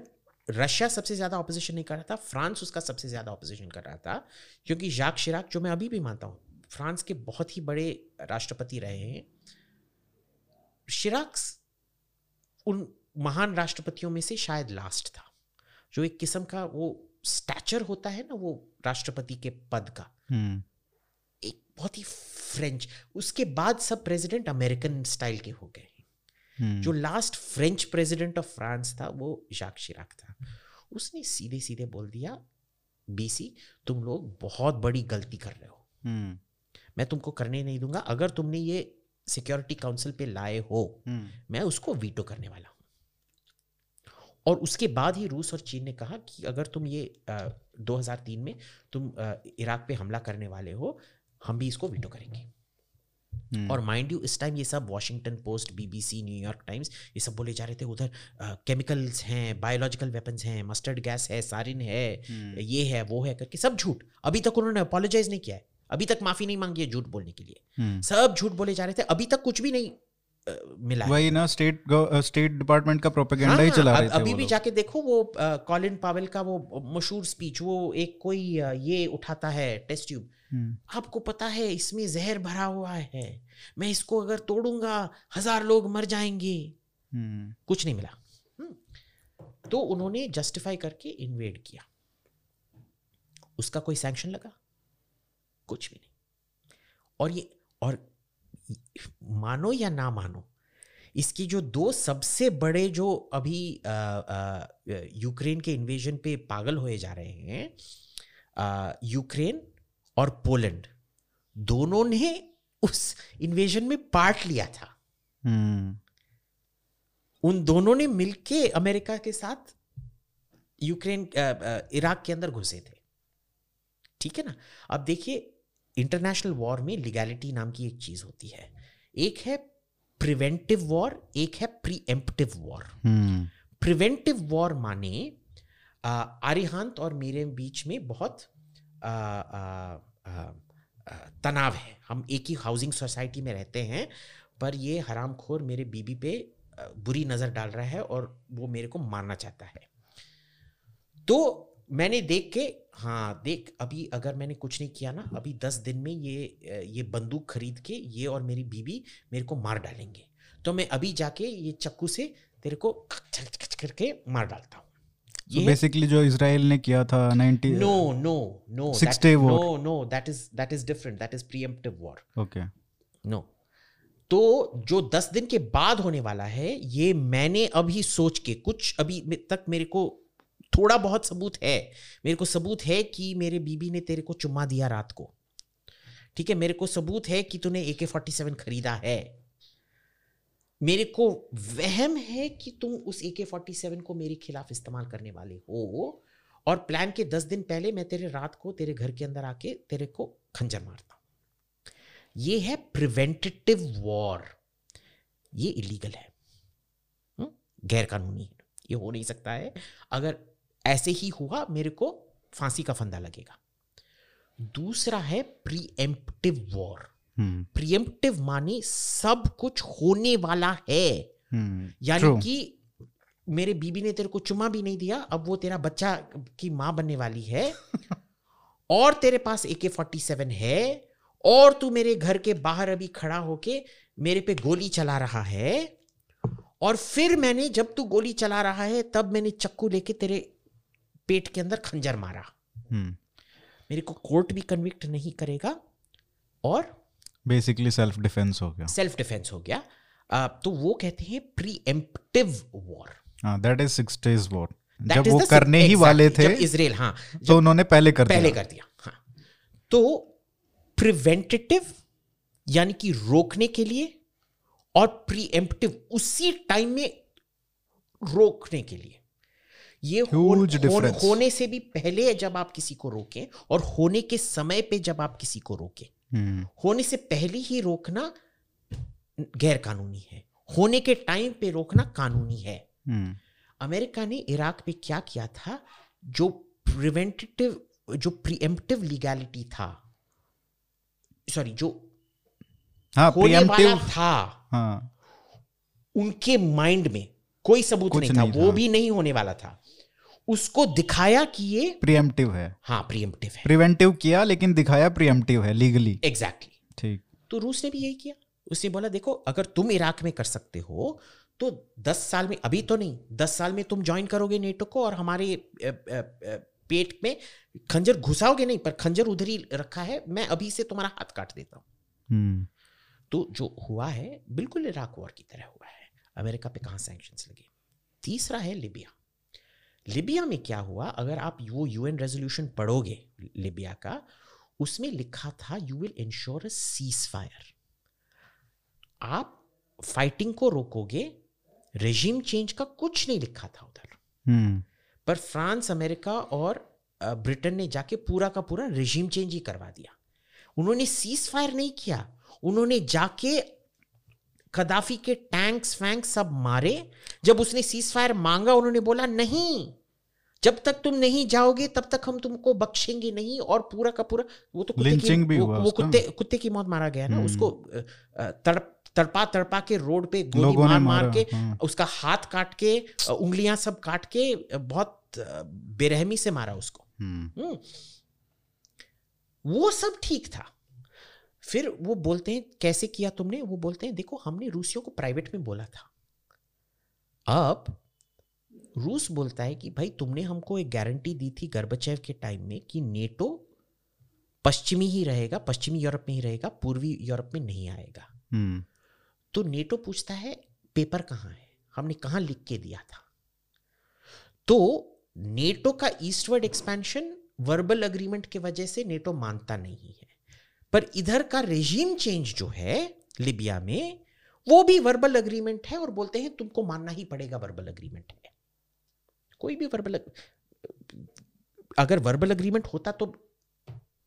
रशिया सबसे ज़्यादा ऑपोजिशन नहीं कर रहा था फ्रांस उसका सबसे ज़्यादा ऑपोजिशन कर रहा था क्योंकि जाक शिराक जो मैं अभी भी मानता हूँ फ्रांस के बहुत ही बड़े राष्ट्रपति रहे हैं। शिराक उन महान राष्ट्रपतियों में से शायद लास्ट था। जो एक किस्म का वो स्टैचर होता है ना वो राष्ट्रपति के पद का। हम्म। एक बहुत ही फ्रेंच उसके बाद सब प्रेसिडेंट अमेरिकन स्टाइल के हो गए। जो last French president of France था वो जाक शिराक था। उसने सीधे सीधे बोल दिया बीसी तुम लोग बहुत बड़ी गलती कर रहे हो। हम्म मैं तुमको करने नहीं दूँगा। अगर तुमने ये सिक्योरिटी काउंसिल पे लाए हो हम्म, मैं उसको वीटो करने वाला हूँ। और उसके बाद ही रूस और चीन ने कहा कि अगर तुम ये अ, 2003 में तुम इराक पे हमला करने वाले हो हम भी इसको वीटो करेंगे। हम्म, और माइंड यू इस टाइम ये सब Washington Post BBC New York Times ये सब बोले जा रहे थे उधर केमिकल्स हैं बायोलॉजिकल वेपन्स हैं मस्टर्ड गैस है सारिन है हम्म, ये है वो है करके सब झूठ। अभी तक उन्होंने अपोलोजाइज नहीं किया है। अभी तक माफ़ी नहीं मांगी है झूठ बोलने के लिए। हम्म। सब झूठ बोले जा रहे थे अभी तक कुछ भी नहीं। मिला वही ना स्टेट स्टेट डिपार्टमेंट का प्रोपेगेंडा ही हाँ, चला रहे थे अभी भी जाके देखो वो कॉलिन पावेल का वो मशहूर स्पीच वो एक कोई ये उठाता है टेस्ट ट्यूब हम्म, आपको पता है इसमें जहर भरा हुआ है। मैं इसको अगर तोड़ूँगा हज़ार लोग मर जाएँगे। हम्म, कुछ नहीं मिला। हम्म। तो उन्होंने जस्टिफाई करके इन्वेड किया। उसका कोई सैंक्शन लगा? कुछ भी नहीं। और ये और मानो या ना मानो इसकी जो दो सबसे बड़े जो अभी यूक्रेन के इन्वेजन पे पागल होए जा रहे हैं यूक्रेन और पोलैंड दोनों ने उस इन्वेजन में पार्ट लिया था। हम्म, उन दोनों ने मिलके अमेरिका के साथ यूक्रेन इराक के अंदर घुसे थे। ठीक है ना? अब देखिए इंटरनेशनल वॉर में लीगैलिटी नाम की एक चीज़ होती है। एक है प्रिवेंटिव वॉर एक है प्रीएम्प्टिव वॉर प्रिवेंटिव वॉर माने आर्यहांत और मेरे बीच में बहुत आ, आ, आ, आ, तनाव है। हम एक ही हाउसिंग सोसाइटी में रहते हैं पर ये हरामखोर मेरे बीबी पे बुरी नज़र डाल रहा है और वो मेरे को मारना चाहता है। तो मैंने देख के हाँ देख अभी अगर मैंने कुछ नहीं किया ना अभी दस दिन में ये ये बंदूक खरीद के ये और मेरी बीबी मेरे को मार डालेंगे। तो मैं अभी जाके ये चक्कू से तेरे को करके मार डालता हूँ। So basically जो इसराइल ने किया था 90 no no no. No no that is that is different that is preemptive war okay no तो जो दस दिन के बाद होने वाला है ये मैंने अभी सोच के कुछ अभी तक मेरे को थोड़ा बहुत सबूत है। मेरे को सबूत है कि मेरे बीबी ने तेरे को चुम्मा दिया रात को। ठीक है? मेरे को सबूत है कि तूने ए के फोर्टी सेवन खरीदा है। मेरे को वहम है कि तुम उस ए के फोर्टी सेवन को मेरे खिलाफ इस्तेमाल करने वाले हो और प्लान के दस दिन पहले मैं तेरे रात को तेरे घर के अंदर आके तेरे को खंजर मारता हूँ। ये है प्रिवेंटेटिव वॉर ये इलीगल है। हम्म? गैर कानूनी है। ये हो नहीं सकता है। अगर ऐसे ही हुआ मेरे को फांसी का फंदा लगेगा। दूसरा है प्रीएम्प्टिव वॉर। हम्म, प्रीएम्प्टिव माने सब कुछ होने वाला है। हम्म, यानी कि मेरे बीबी ने तेरे को चुमा भी नहीं दिया अब वो तेरा बच्चा की माँ बनने वाली है। और तेरे पास ए के फोर्टी सेवन है और तू मेरे घर के बाहर अभी खड़ा होके मेरे पे गोली चला रहा है। और फिर मैंने जब तू गोली चला रहा है तब मैंने चक्कू लेके तेरे पेट के अंदर खंजर मारा। हम्म, मेरे को कोर्ट भी कन्विक्ट नहीं करेगा और बेसिकली सेल्फ डिफेंस हो गया। सेल्फ डिफेंस हो गया। आ, तो वो कहते हैं प्रीएम्प्टिव वॉर हाँ that is six days war जब वो करने ही वाले थे इसराइल हाँ तो उन्होंने पहले कर पहले दिया। कर दिया हाँ। तो प्रिवेंटेटिव यानी कि रोकने के लिए और प्रीएम्प्टिव उसी टाइम में रोकने के लिए। ये हो, हो. होने से भी पहले जब आप किसी को रोकें और होने के समय पे जब आप किसी को रोकें। हम्म, होने से पहले ही रोकना गैर कानूनी है। होने के टाइम पे रोकना कानूनी है। हम्म, अमेरिका ने इराक पे क्या किया था? जो प्रिवेंटेटिव जो प्रीएम्प्टिव लीगैलिटी था सॉरी जो हाँ होने वाला था हाँ। उनके माइंड में कोई सबूत नहीं था नहीं वो था। भी नहीं होने वाला था। उसको दिखाया कि ये प्रीएम्प्टिव है। हाँ प्रीएम्प्टिव है। प्रिवेंटिव किया लेकिन दिखाया प्रीएम्प्टिव है लीगली एग्जैक्टली ठीक। तो रूस ने भी यही किया। उसने बोला देखो अगर तुम इराक में कर सकते हो तो दस साल में अभी तो नहीं दस साल में तुम ज्वाइन करोगे नेटो को और हमारे पेट में खंजर घुसाओगे नहीं पर खंजर उधर ही रखा है मैं अभी से तुम्हारा हाथ काट देता हूँ। हम्म, तो जो हुआ है बिल्कुल इराक वॉर की तरह हुआ है। अमेरिका पे कहाँ सैंक्शंस लगे। तीसरा है लिबिया। लिबिया में क्या हुआ? अगर आप वो यूएन रेजोल्यूशन पढ़ोगे लिबिया का उसमें लिखा था you will ensure a cease fire आप फाइटिंग को रोकोगे रेजिम चेंज का कुछ नहीं लिखा था उधर। हम्म। पर फ्रांस अमेरिका और ब्रिटेन ने जाके पूरा का पूरा रेजिम चेंज ही करवा दिया। उन्होंने सीज फायर नहीं किया। उन्होंने जाके कदाफी के टैंक्स फैंक्स सब मारे जब उसने सीज फायर मांगा उन्होंने बोला नहीं जब तक तुम नहीं जाओगे तब तक हम तुमको बख्शेंगे नहीं और पूरा का पूरा वो तो कुत्ते की भी वो, हुआ वो कुत्ते कुत्ते की मौत मारा गया ना हम्म। उसको तड़प तड़पा तड़पा के रोड पे गोली मार मार के हाँ। उसका हाथ काट के उंगलियाँ सब काट के बहुत बेरहमी से मारा उसको हम्म हम्म। वो सब ठीक था फिर वो बोलते हैं कैसे किया तुमने? वो बोलते हैं देखो हमने रूसियों को प्राइवेट में बोला था। अब रूस बोलता है कि भाई तुमने हमको एक गारंटी दी थी गर्बचेव के टाइम में कि नेटो पश्चिमी ही रहेगा पश्चिमी यूरोप में ही रहेगा पूर्वी यूरोप में नहीं आएगा। हम्म। तो नेटो पूछता है पेपर कहाँ है? हमने कहाँ लिख के दिया था? तो नेटो का ईस्टवर्ड एक्सपेंशन वर्बल अग्रीमेंट के वजह से नेटो मानता नहीं पर इधर का रेजिम चेंज जो है लिबिया में वो भी वर्बल अग्रीमेंट है और बोलते हैं तुमको मानना ही पड़ेगा वर्बल अग्रीमेंट है। कोई भी वर्बल अगर वर्बल अग्रीमेंट होता तो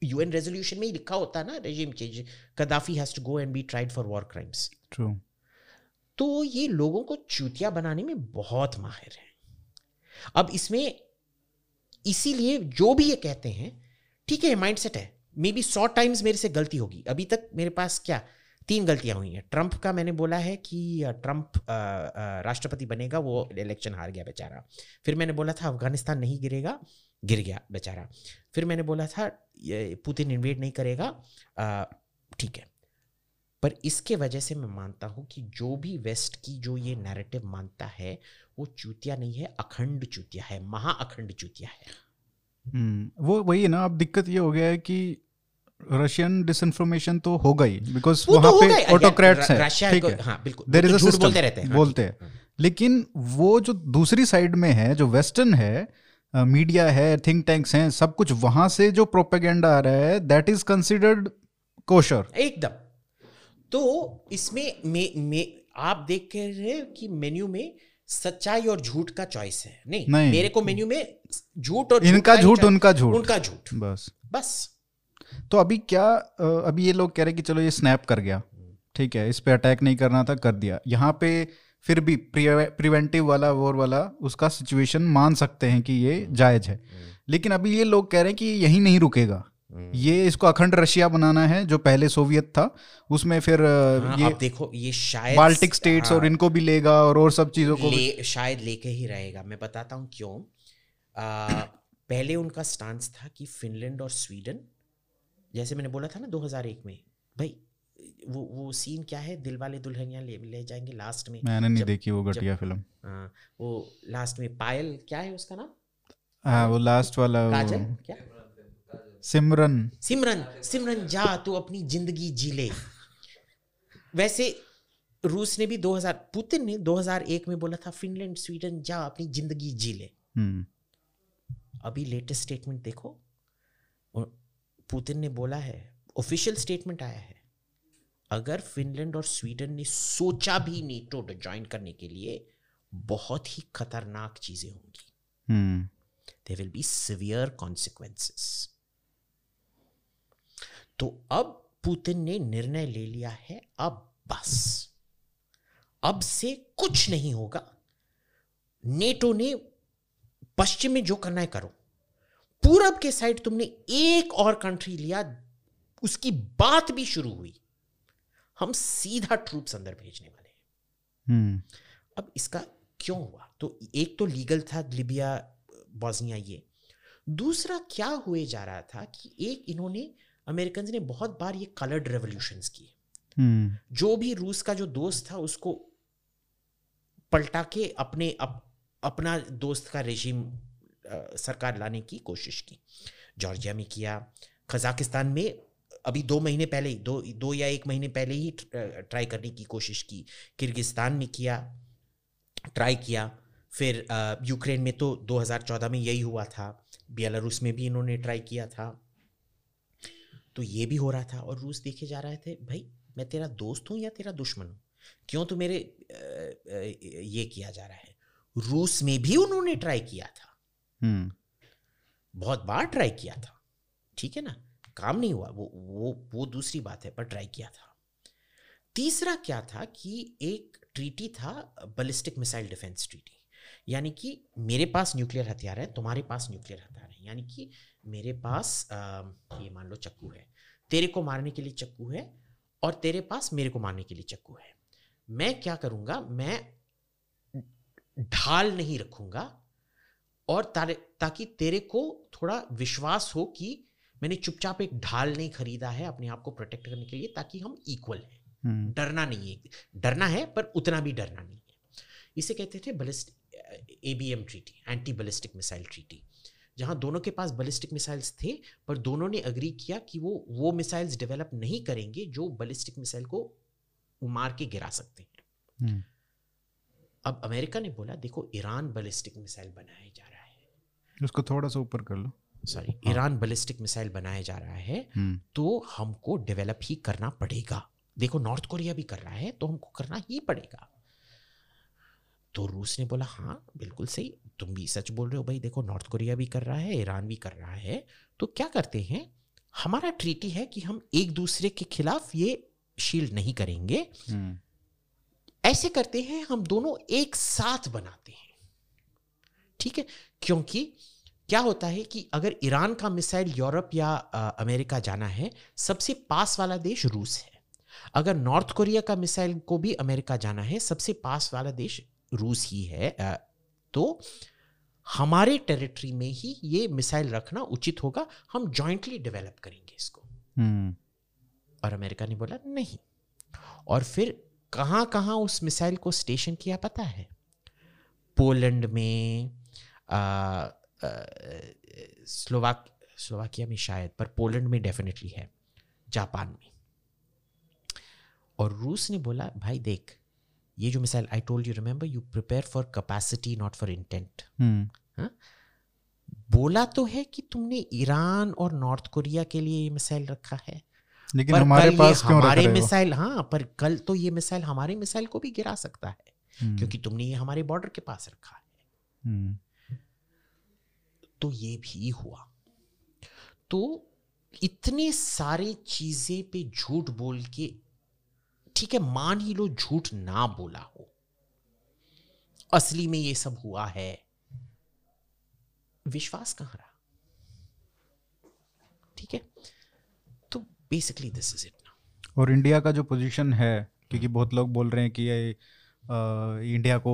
यूएन रेजोल्यूशन में ही लिखा होता ना regime change Gaddafi has to go and be tried for war crimes true तो ये लोगों को चूतिया बनाने में बहुत माहिर है। अब इसमें इसीलिए जो भी ये कहते हैं ठीक है माइंडसेट है मे बी सौ टाइम्स मेरे से गलती होगी। अभी तक मेरे पास क्या? तीन गलतियाँ हुई हैं। ट्रंप का मैंने बोला है कि ट्रंप राष्ट्रपति बनेगा, वो इलेक्शन हार गया बेचारा। फिर मैंने बोला था, अफ़गानिस्तान नहीं गिरेगा। गिर गया बेचारा। फिर मैंने बोला था पुतिन इन्वेड नहीं करेगा। ठीक है। पर इसके वजह से मैं मानता हूँ कि जो भी वेस्ट की जो ये नैरेटिव मानता है, वो चूतिया नहीं है, अखंड चूतिया है, महाअखंड चूतिया है। वो वही है ना अब दिक्कत ये हो गया है कि रशियन डिसइंफॉर्मेशन तो होगा ही बिकॉज़ तो वहाँ पे ऑटोक्रेट्स हैं। ठीक है। हाँ बिल्कुल देर इज़ अ बोलते रहते हैं हाँ, बोलते हैं। लेकिन वो जो दूसरी साइड में है जो वेस्टर्न है मीडिया है थिंक टैंक्स हैं सब कुछ वहाँ से जो प्रोपेगेंडा आ रहा है दैट इज़ कंसिडर्ड कोशर हाँ, एकदम। तो इसमें में, में आप देख रहे हो कि मेन्यू में सच्चाई और झूठ का चॉइस है। नहीं, नहीं। मेरे को मेन्यू में झूठ और इनका झूठ उनका झूठ। उनका झूठ। बस। बस। तो अभी क्या अभी ये लोग कह रहे कि चलो ये स्नैप कर गया। ठीक है इस पे अटैक नहीं करना था कर दिया। यहाँ पे फिर भी प्रिवेंटिव वाला वोर वाला उसका सिचुएशन मान सकते हैं कि ये जायज़ है। लेकिन अभी ये लोग कह रहे हैं कि यही नहीं रुकेगा। ये इसको अखंड रशिया बनाना है जो पहले सोवियत था। उसमें फिर हाँ, ये अब देखो ये शायद बाल्टिक स्टेट्स हाँ, और इनको भी लेगा और और सब चीज़ों को ले, शायद लेके ही रहेगा। मैं बताता हूँ क्यों। आ, पहले उनका स्टांस था कि फिनलैंड और स्वीडन जैसे मैंने बोला था ना 2001 में भाई वो वो सीन क्या है? दिल वाले दुल्हनिया ले ले जाएँगे लास्ट में। मैंने नहीं देखी वो घटिया फ़िल्म हाँ, वो लास्ट में पायल क्या है उसका नाम? हाँ वो लास्ट वाला काजल क्या? सिमरन। सिमरन सिमरन जा तू अपनी ज़िंदगी जी ले। वैसे रूस ने भी 2000 पुतिन ने 2001 में बोला था फिनलैंड स्वीडन जा अपनी ज़िंदगी जी ले। हम्म। अभी लेटेस्ट स्टेटमेंट देखो और पुतिन ने बोला है ऑफिशियल स्टेटमेंट आया है। अगर फिनलैंड और स्वीडन ने सोचा भी नेटो ज्वाइन करने के लिए बहुत ही खतरनाक चीज़ें होंगी। there will be severe consequences तो अब पुतिन ने निर्णय ले लिया है अब बस। अब से कुछ नहीं होगा। नेटो ने पश्चिम में जो करना है करो। पूरब के साइड तुमने एक और कंट्री लिया उसकी बात भी शुरू हुई। हम सीधा ट्रूप्स अंदर भेजने वाले हैं। हम्म। अब इसका क्यों हुआ? तो एक तो लीगल था लिबिया बॉस्निया ये। दूसरा क्या हुए जा रहा था कि एक इन्होंने अमेरिकन ने बहुत बार ये कलर्ड रेवोल्यूशंस किए। हम्म। जो भी रूस का जो दोस्त था उसको पलटा के अपने अप, अपना दोस्त का रेजिम सरकार लाने की कोशिश की। जॉर्जिया में किया कजाकिस्तान में अभी दो महीने पहले ही दो दो या एक महीने पहले ही ट्राई करने की कोशिश की। किर्गिस्तान में किया ट्राई किया। फिर यूक्रेन में तो 2014 में यही हुआ था। बेलारूस में भी इन्होंने ट्राई किया था। तो ये भी हो रहा था और रूस देखे जा रहे थे भाई मैं तेरा दोस्त हूँ या तेरा दुश्मन हूँ? क्यों तो मेरे ये किया जा रहा है? रूस में भी उन्होंने ट्राई किया था। हम्म। बहुत बार ट्राई किया था। ठीक है ना? काम नहीं हुआ। वो वो वो दूसरी बात है पर ट्राई किया था। तीसरा क्या था कि एक ट्रीटी था बलिस्टिक मिसाइल डिफेंस ट्रीटी। यानी कि मेरे पास न्यूक्लियर हथियार है तुम्हारे पास न्यूक्लियर हथियार है। यानी कि मेरे पास आ, ये मान लो चक्कू है। तेरे को मारने के लिए चक्कू है और तेरे पास मेरे को मारने के लिए चक्कू है। मैं क्या करूँगा? मैं ढाल नहीं रखूँगा और ताकि तेरे को थोड़ा विश्वास हो कि मैंने चुपचाप एक ढाल नहीं खरीदा है अपने आप को प्रोटेक्ट करने के लिए ताकि हम इक्वल हैं। हम्म। डरना नहीं है। डरना है पर उतना भी डरना नहीं है। इसे कहते थे बलिस्ट A B M treaty anti ballistic missile treaty जहाँ दोनों के पास बलिस्टिक मिसाइल्स थे पर दोनों ने अग्री किया कि वो वो मिसाइल्स डेवलप नहीं करेंगे जो बलिस्टिक मिसाइल को मार के गिरा सकते हैं। हम्म। अब अमेरिका ने बोला देखो ईरान बलिस्टिक मिसाइल बनाया जा रहा है। उसको थोड़ा सा ऊपर कर लो। सॉरी ईरान बलिस्टिक मिसाइल बनाया जा रहा है हम्म। तो हमको डेवलप ही करना पड़ेगा। देखो नॉर्थ कोरिया भी कर रहा है तो हमको करना ही पड़ेगा। तो रूस ने बोला हाँ बिल्कुल सही। तुम भी सच बोल रहे हो भाई। देखो नॉर्थ कोरिया भी कर रहा है ईरान भी कर रहा है। तो क्या करते हैं? हमारा ट्रीटी है कि हम एक दूसरे के खिलाफ ये शील्ड नहीं करेंगे। हम्म। ऐसे करते हैं हम दोनों एक साथ बनाते हैं। ठीक है? क्योंकि क्या होता है कि अगर ईरान का मिसाइल यूरोप या अ, अमेरिका जाना है सबसे पास वाला देश रूस है। अगर नॉर्थ कोरिया का मिसाइल को भी अमेरिका जाना है सबसे पास वाला देश रूस ही है तो हमारे टेरिटरी में ही ये मिसाइल रखना उचित होगा। हम जॉइंटली डेवलप करेंगे इसको। हम्म। और अमेरिका ने बोला नहीं। और फिर कहाँ कहाँ उस मिसाइल को स्टेशन किया पता है? पोलैंड में आ, आ, स्लोवाक स्लोवाकिया में शायद पर पोलैंड में डेफिनेटली है जापान में। और रूस ने बोला भाई देख ये जो missile I told you remember you prepare for capacity not for intent बोला तो है कि तुमने ईरान और नॉर्थ कोरिया के लिए ये मिसाइल रखा है। लेकिन पर हमारे पास क्यों हमारे मिसाइल हाँ पर कल तो ये मिसाइल हमारे मिसाइल को भी गिरा सकता है। हम्म, क्योंकि तुमने ये हमारे बॉर्डर के पास रखा है। हम्म, तो ये भी हुआ। तो इतने सारे चीज़ें पे झूठ बोल के ठीक है, मान ही लो झूठ ना बोला हो। असली में ये सब हुआ है। विश्वास कहाँ रहा? ठीक है तो बेसिकली दिस इज़ इट और इंडिया का जो पोजीशन है, क्योंकि बहुत लोग बोल रहे हैं कि ये इंडिया को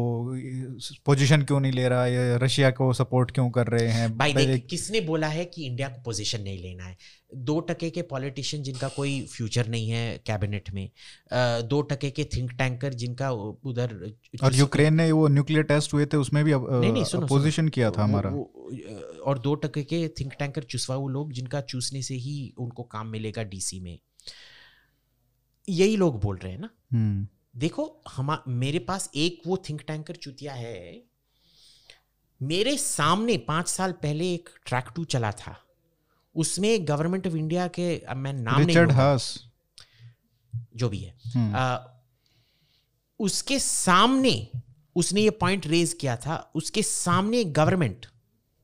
पोजीशन क्यों नहीं ले रहा है रशिया को सपोर्ट क्यों कर रहे हैं? भाई देख किसने बोला है कि इंडिया को पोजीशन नहीं लेना है? दो टके के पॉलिटिशियन जिनका कोई फ्यूचर नहीं है कैबिनेट में दो टके के थिंक टैंकर जिनका उधर और यूक्रेन ने वो न्यूक्लियर टेस्ट हुए थे उसमें भी नहीं किया था हमारा। और दो टके के थिंक टैंकर चुसवाऊ लोग जिनका चूसने से ही उनको काम मिलेगा डीसी में। यही लोग बोल रहे हैं ना। हम्म। देखो हम मेरे पास एक वो थिंक टैंकर चुतिया है। मेरे सामने पाँच साल पहले एक ट्रैक टू चला था। उसमें गवर्नमेंट ऑफ़ इंडिया के मैं नाम नहीं रिचर्ड हास जो भी है। हम्म, आ, उसके सामने उसने ये पॉइंट रेज किया था। उसके सामने गवर्नमेंट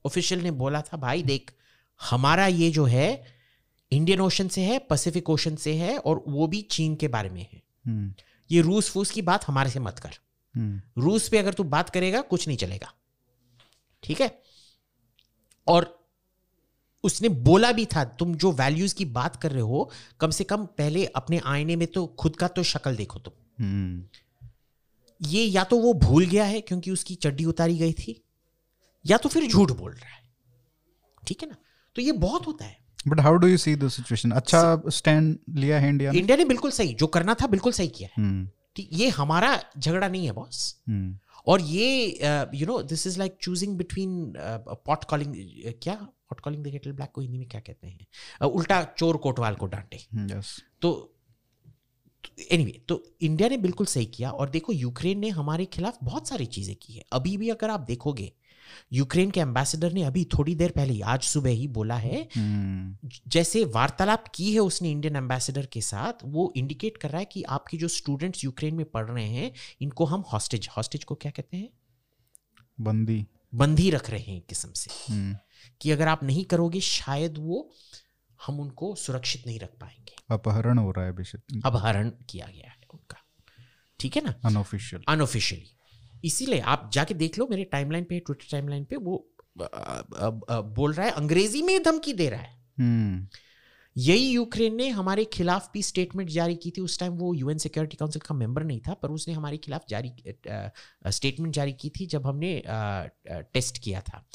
ऑफिशियल ने बोला था भाई देख हमारा ये जो है इंडियन ओशन से है पैसिफिक ओशन से है और वो भी चीन के बारे में है। हम्म, ये रूस फूस की बात हमारे से मत कर। हम्म, रूस पे अगर तू बात करेगा कुछ नहीं चलेगा। ठीक है? और उसने बोला भी था तुम जो वैल्यूज़ की बात कर रहे हो कम से कम पहले अपने आईने में तो खुद का तो शक्ल देखो तुम। हम्म, ये या तो वो भूल गया है क्योंकि उसकी चड्डी उतारी गई थी या तो फिर झूठ बोल रहा है। ठीक है ना? तो ये बहुत होता है। But how do you see the situation अच्छा स्टैंड लिया है इंडिया ने इंडिया ने बिल्कुल सही जो करना था बिल्कुल सही किया है ठीक ये हमारा झगड़ा नहीं है बॉस और ये you know this is like choosing between pot calling क्या pot calling the kettle black को हिंदी में क्या कहते हैं Uh, उल्टा चोर कोटवाल को डांटे हम्म, yes, तो एनीवे anyway, तो इंडिया ने बिल्कुल सही किया और देखो यूक्रेन ने हमारे खिलाफ बहुत सारी चीज़ें की है अभी भी अगर आप देखोगे यूक्रेन के एम्बेसडर ने अभी थोड़ी देर पहले आज सुबह ही बोला है हम्म, जैसे वार्तालाप की है उसने इंडियन एम्बेसडर के साथ वो इंडिकेट कर रहा है कि आपके जो स्टूडेंट्स यूक्रेन में पढ़ रहे हैं इनको हम हॉस्टेज हॉस्टेज को क्या कहते हैं? बंदी। बंदी रख रहे हैं एक किस्म से। हम्म, कि अगर आप नहीं करोगे शायद वो हम उनको सुरक्षित नहीं रख पाएँगे। अपहरण हो रहा है अपहरण किया गया है उनका। ठीक है ना? अनऑफिशियल अनऑफिशियली इसीलिए आप जाके देख लो मेरे टाइमलाइन पे ट्विटर टाइमलाइन पे वो अ, अ, अ, बोल रहा है अंग्रेज़ी में धमकी दे रहा है। हम्म। यही यूक्रेन ने हमारे खिलाफ भी स्टेटमेंट जारी की थी। उस टाइम वो यूएन सिक्योरिटी काउंसिल का मेंबर नहीं था पर उसने हमारे खिलाफ जारी स्टेटमेंट जारी की थी जब हमने टेस्ट किया था।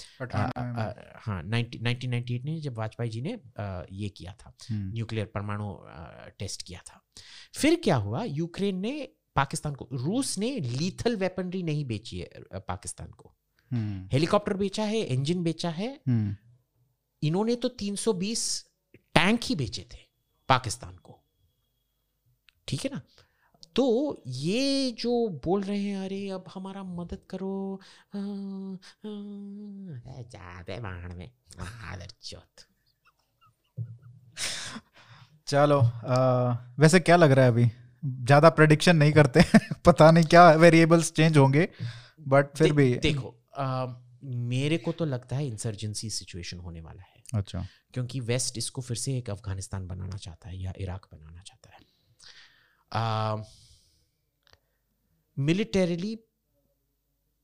हाँ नाइनटीन नाइनटी एट में जब वाजपेयी जी ने ये किया था। हम्म, न्यूक्लियर परमाणु टेस्ट किया था। फिर क्या हुआ? यूक्रेन ने पाकिस्तान को। रूस ने लीथल वेपनरी नहीं बेची है पाकिस्तान को। हम्म, हेलीकॉप्टर बेचा है इंजन बेचा है। हम्म, इन्होंने तो 320 टैंक ही बेचे थे पाकिस्तान को। ठीक है ना? तो ये जो बोल रहे हैं अरे अब हमारा मदद करो जाते में चलो आ, वैसे क्या लग रहा है अभी? ज़्यादा प्रडिक्शन नहीं करते पता नहीं क्या वेरिएबल्स चेंज होंगे बट फिर दे- भी देखो आ, मेरे को तो लगता है इंसर्जेंसी सिचुएशन होने वाला है। अच्छा। क्योंकि वेस्ट इसको फिर से एक अफ़गानिस्तान बनाना चाहता है या इराक बनाना चाहता है। मिलिटरीली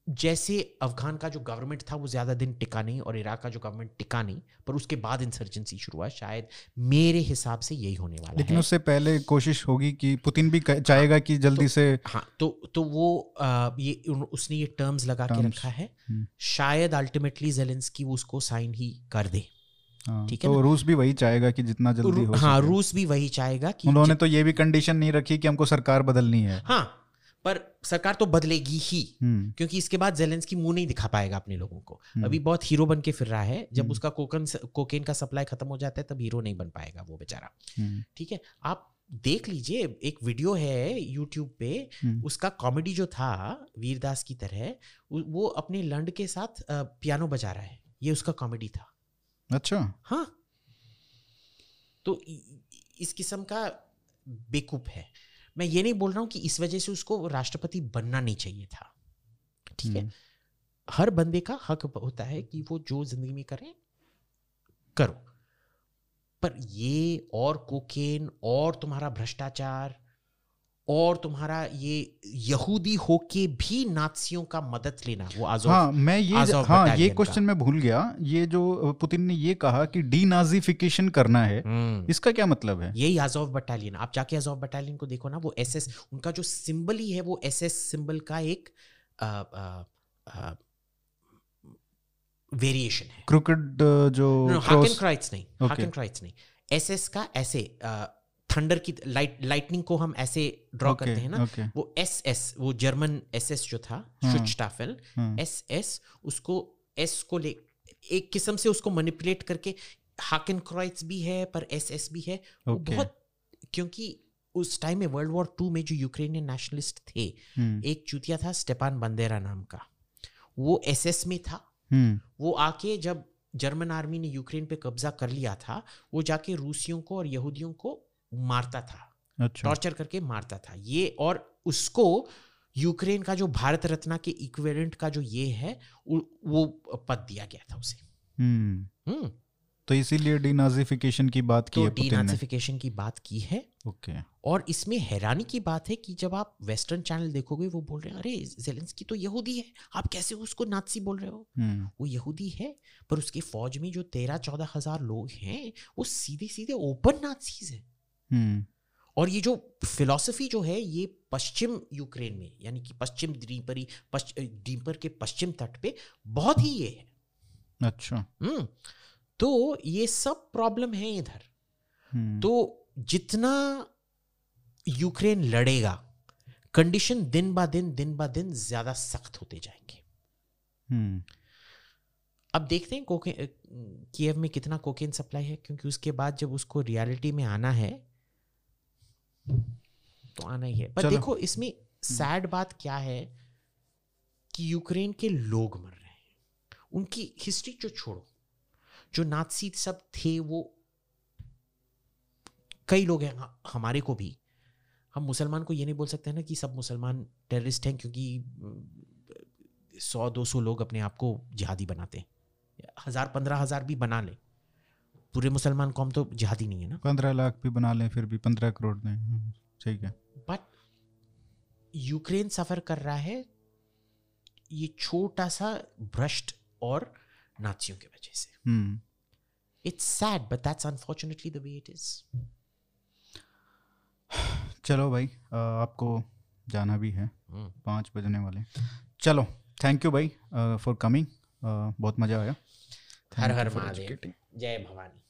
जैसे अफगान का जो गवर्नमेंट था वो ज़्यादा दिन टिका नहीं और इराक का जो गवर्नमेंट टिका नहीं पर उसके बाद इंसर्जेंसी शुरू हुआ। शायद मेरे हिसाब से यही होने वाला लेकिन है। उससे पहले कोशिश होगी कि पुतिन भी क- चाहेगा कि जल्दी तो, से हाँ तो तो वो आ, ये उसने ये टर्म्स लगा के रखा है। हम्म। शायद अल्टीमेटली जेलेंस्की उसको साइन ही कर दे। हाँ, ठीक है तो रूस भी वही चाहेगा कि जितना जल्दी हो हाँ रूस भी वही चाहेगा कि उन्होंने तो ये भी कंडीशन नहीं रखी कि हमको सरकार बदलनी है। हाँ पर सरकार तो बदलेगी ही हम्म, क्योंकि इसके बाद जेलेंस्की मुँह नहीं दिखा पाएगा अपने लोगों को। हम्म। अभी बहुत हीरो बन के फिर रहा है जब हम्म। उसका कोकन कोकेन का सप्लाई खत्म हो जाता है तब हीरो नहीं बन पाएगा वो बेचारा। ठीक है? आप देख लीजिए एक वीडियो है यूट्यूब पे उसका कॉमेडी जो था वीरदास की तरह वो- अपने लंड के साथ पियानो बजा रहा है। ये उसका कॉमेडी था। अच्छा। हाँ। तो इस किस्म का बेकूफ है। मैं ये नहीं बोल रहा हूँ कि इस वजह से उसको राष्ट्रपति बनना नहीं चाहिए था। ठीक है? हम्म, हर बंदे का हक होता है कि वो जो ज़िंदगी में करे करो। पर ये और कोकेन और तुम्हारा भ्रष्टाचार और तुम्हारा ये यहूदी होके भी नाtsiयों का मदद लेना वो आजो हाँ मैं ये हाँ ये क्वेश्चन मैं भूल गया। ये जो पुतिन ने ये कहा कि डीनाजिफिकेशन करना है इसका क्या मतलब है? यही आजोव बटालियन आप जाके आजोव बटालियन को देखो ना वो एसएस उनका जो सिंबल ही है वो एसएस सिंबल का एक वेरिएशन है। क्रिकेट जो हाकन क्रॉस क्राइट्स नहीं. हाकन क्राइट्स नहीं। एसएस का ऐसे थंडर की लाइट लाइटनिंग को हम ऐसे ड्रॉ ओके करते हैं ना ओके वो एस एस वो जर्मन एस एस जो था हाँ। शुचटाफेल हाँ, एस एस उसको एस को ले एक किस्म से उसको मैनिपुलेट करके हाकन क्राइट्स भी है पर एस एस भी है। okay. वो बहुत क्योंकि उस टाइम में वर्ल्ड वॉर टू में जो यूक्रेनियन नेशनलिस्ट थे हम्म, एक चूतिया था स्टेपान बंदेरा नाम का। वो एसएस में था। हम्म, वो आके जब जर्मन आर्मी ने यूक्रेन पे कब्जा कर लिया था वो जाके रूसियों को और यहूदियों को मारता था। अच्छा। टॉर्चर करके मारता था। ये और उसको यूक्रेन का जो भारत रत्न के इक्विवेलेंट का जो ये है वो पद दिया गया था उसे। हम्म। हम्म। तो इसीलिए डीनाजिफिकेशन की बात की तो है पुतिन ने। डीनासिफिकेशन की बात की है। ओके। और इसमें हैरानी की बात है कि जब आप वेस्टर्न चैनल देखोगे वो बोल रहे हैं अरे जेलेंस्की तो यहूदी है। आप कैसे उसको नाथसी बोल रहे हो? हम्म, वो यहूदी है पर उसके फौज में जो तेरह चौदह हज़ार लोग हैं वो सीधे सीधे ओपन नाथसीज हैं। और ये जो फिलॉसफी जो है ये पश्चिम यूक्रेन में यानी कि पश्चिम पश्च, ड्रीपर के पश्चिम तट पे बहुत ही ये है। अच्छा। हम्म तो ये सब प्रॉब्लम है इधर। हम्म, तो जितना यूक्रेन लड़ेगा कंडीशन दिन ब दिन दिन ब दिन ज़्यादा सख्त होते जाएँगे। अब देखते हैं कोके कीव में कितना कोकेन सप्लाई है क्योंकि उसके बाद जब उसको रियलिटी में आना है तो आना ही है। पर देखो इसमें सैड बात क्या है कि यूक्रेन के लोग मर रहे हैं। उनकी हिस्ट्री जो छोड़ो। जो नाथसी सब थे वो कई लोग हैं हमारे को भी। हम मुसलमान को ये नहीं बोल सकते ना कि सब मुसलमान टेररिस्ट हैं क्योंकि सौ दो सौ लोग अपने आप को जिहादी बनाते हैं। हज़ार पंद्रह हज़ार भी बना ले। पूरे मुसलमान कौम तो जिहादी नहीं है ना। पंद्रह लाख भी बना लें फिर भी पंद्रह करोड़ दें। हम्म, ठीक है। बट यूक्रेन सफ़र कर रहा है ये छोटा सा भ्रष्ट और नाचियों की वजह से। It's sad but that's unfortunately the way it is चलो भाई आपको जाना भी है। हम्म। पाँच बजने वाले चलो थैंक यू भाई फॉर कमिंग बहुत मज़ा आया। हर हर महादेव। जय भवानी।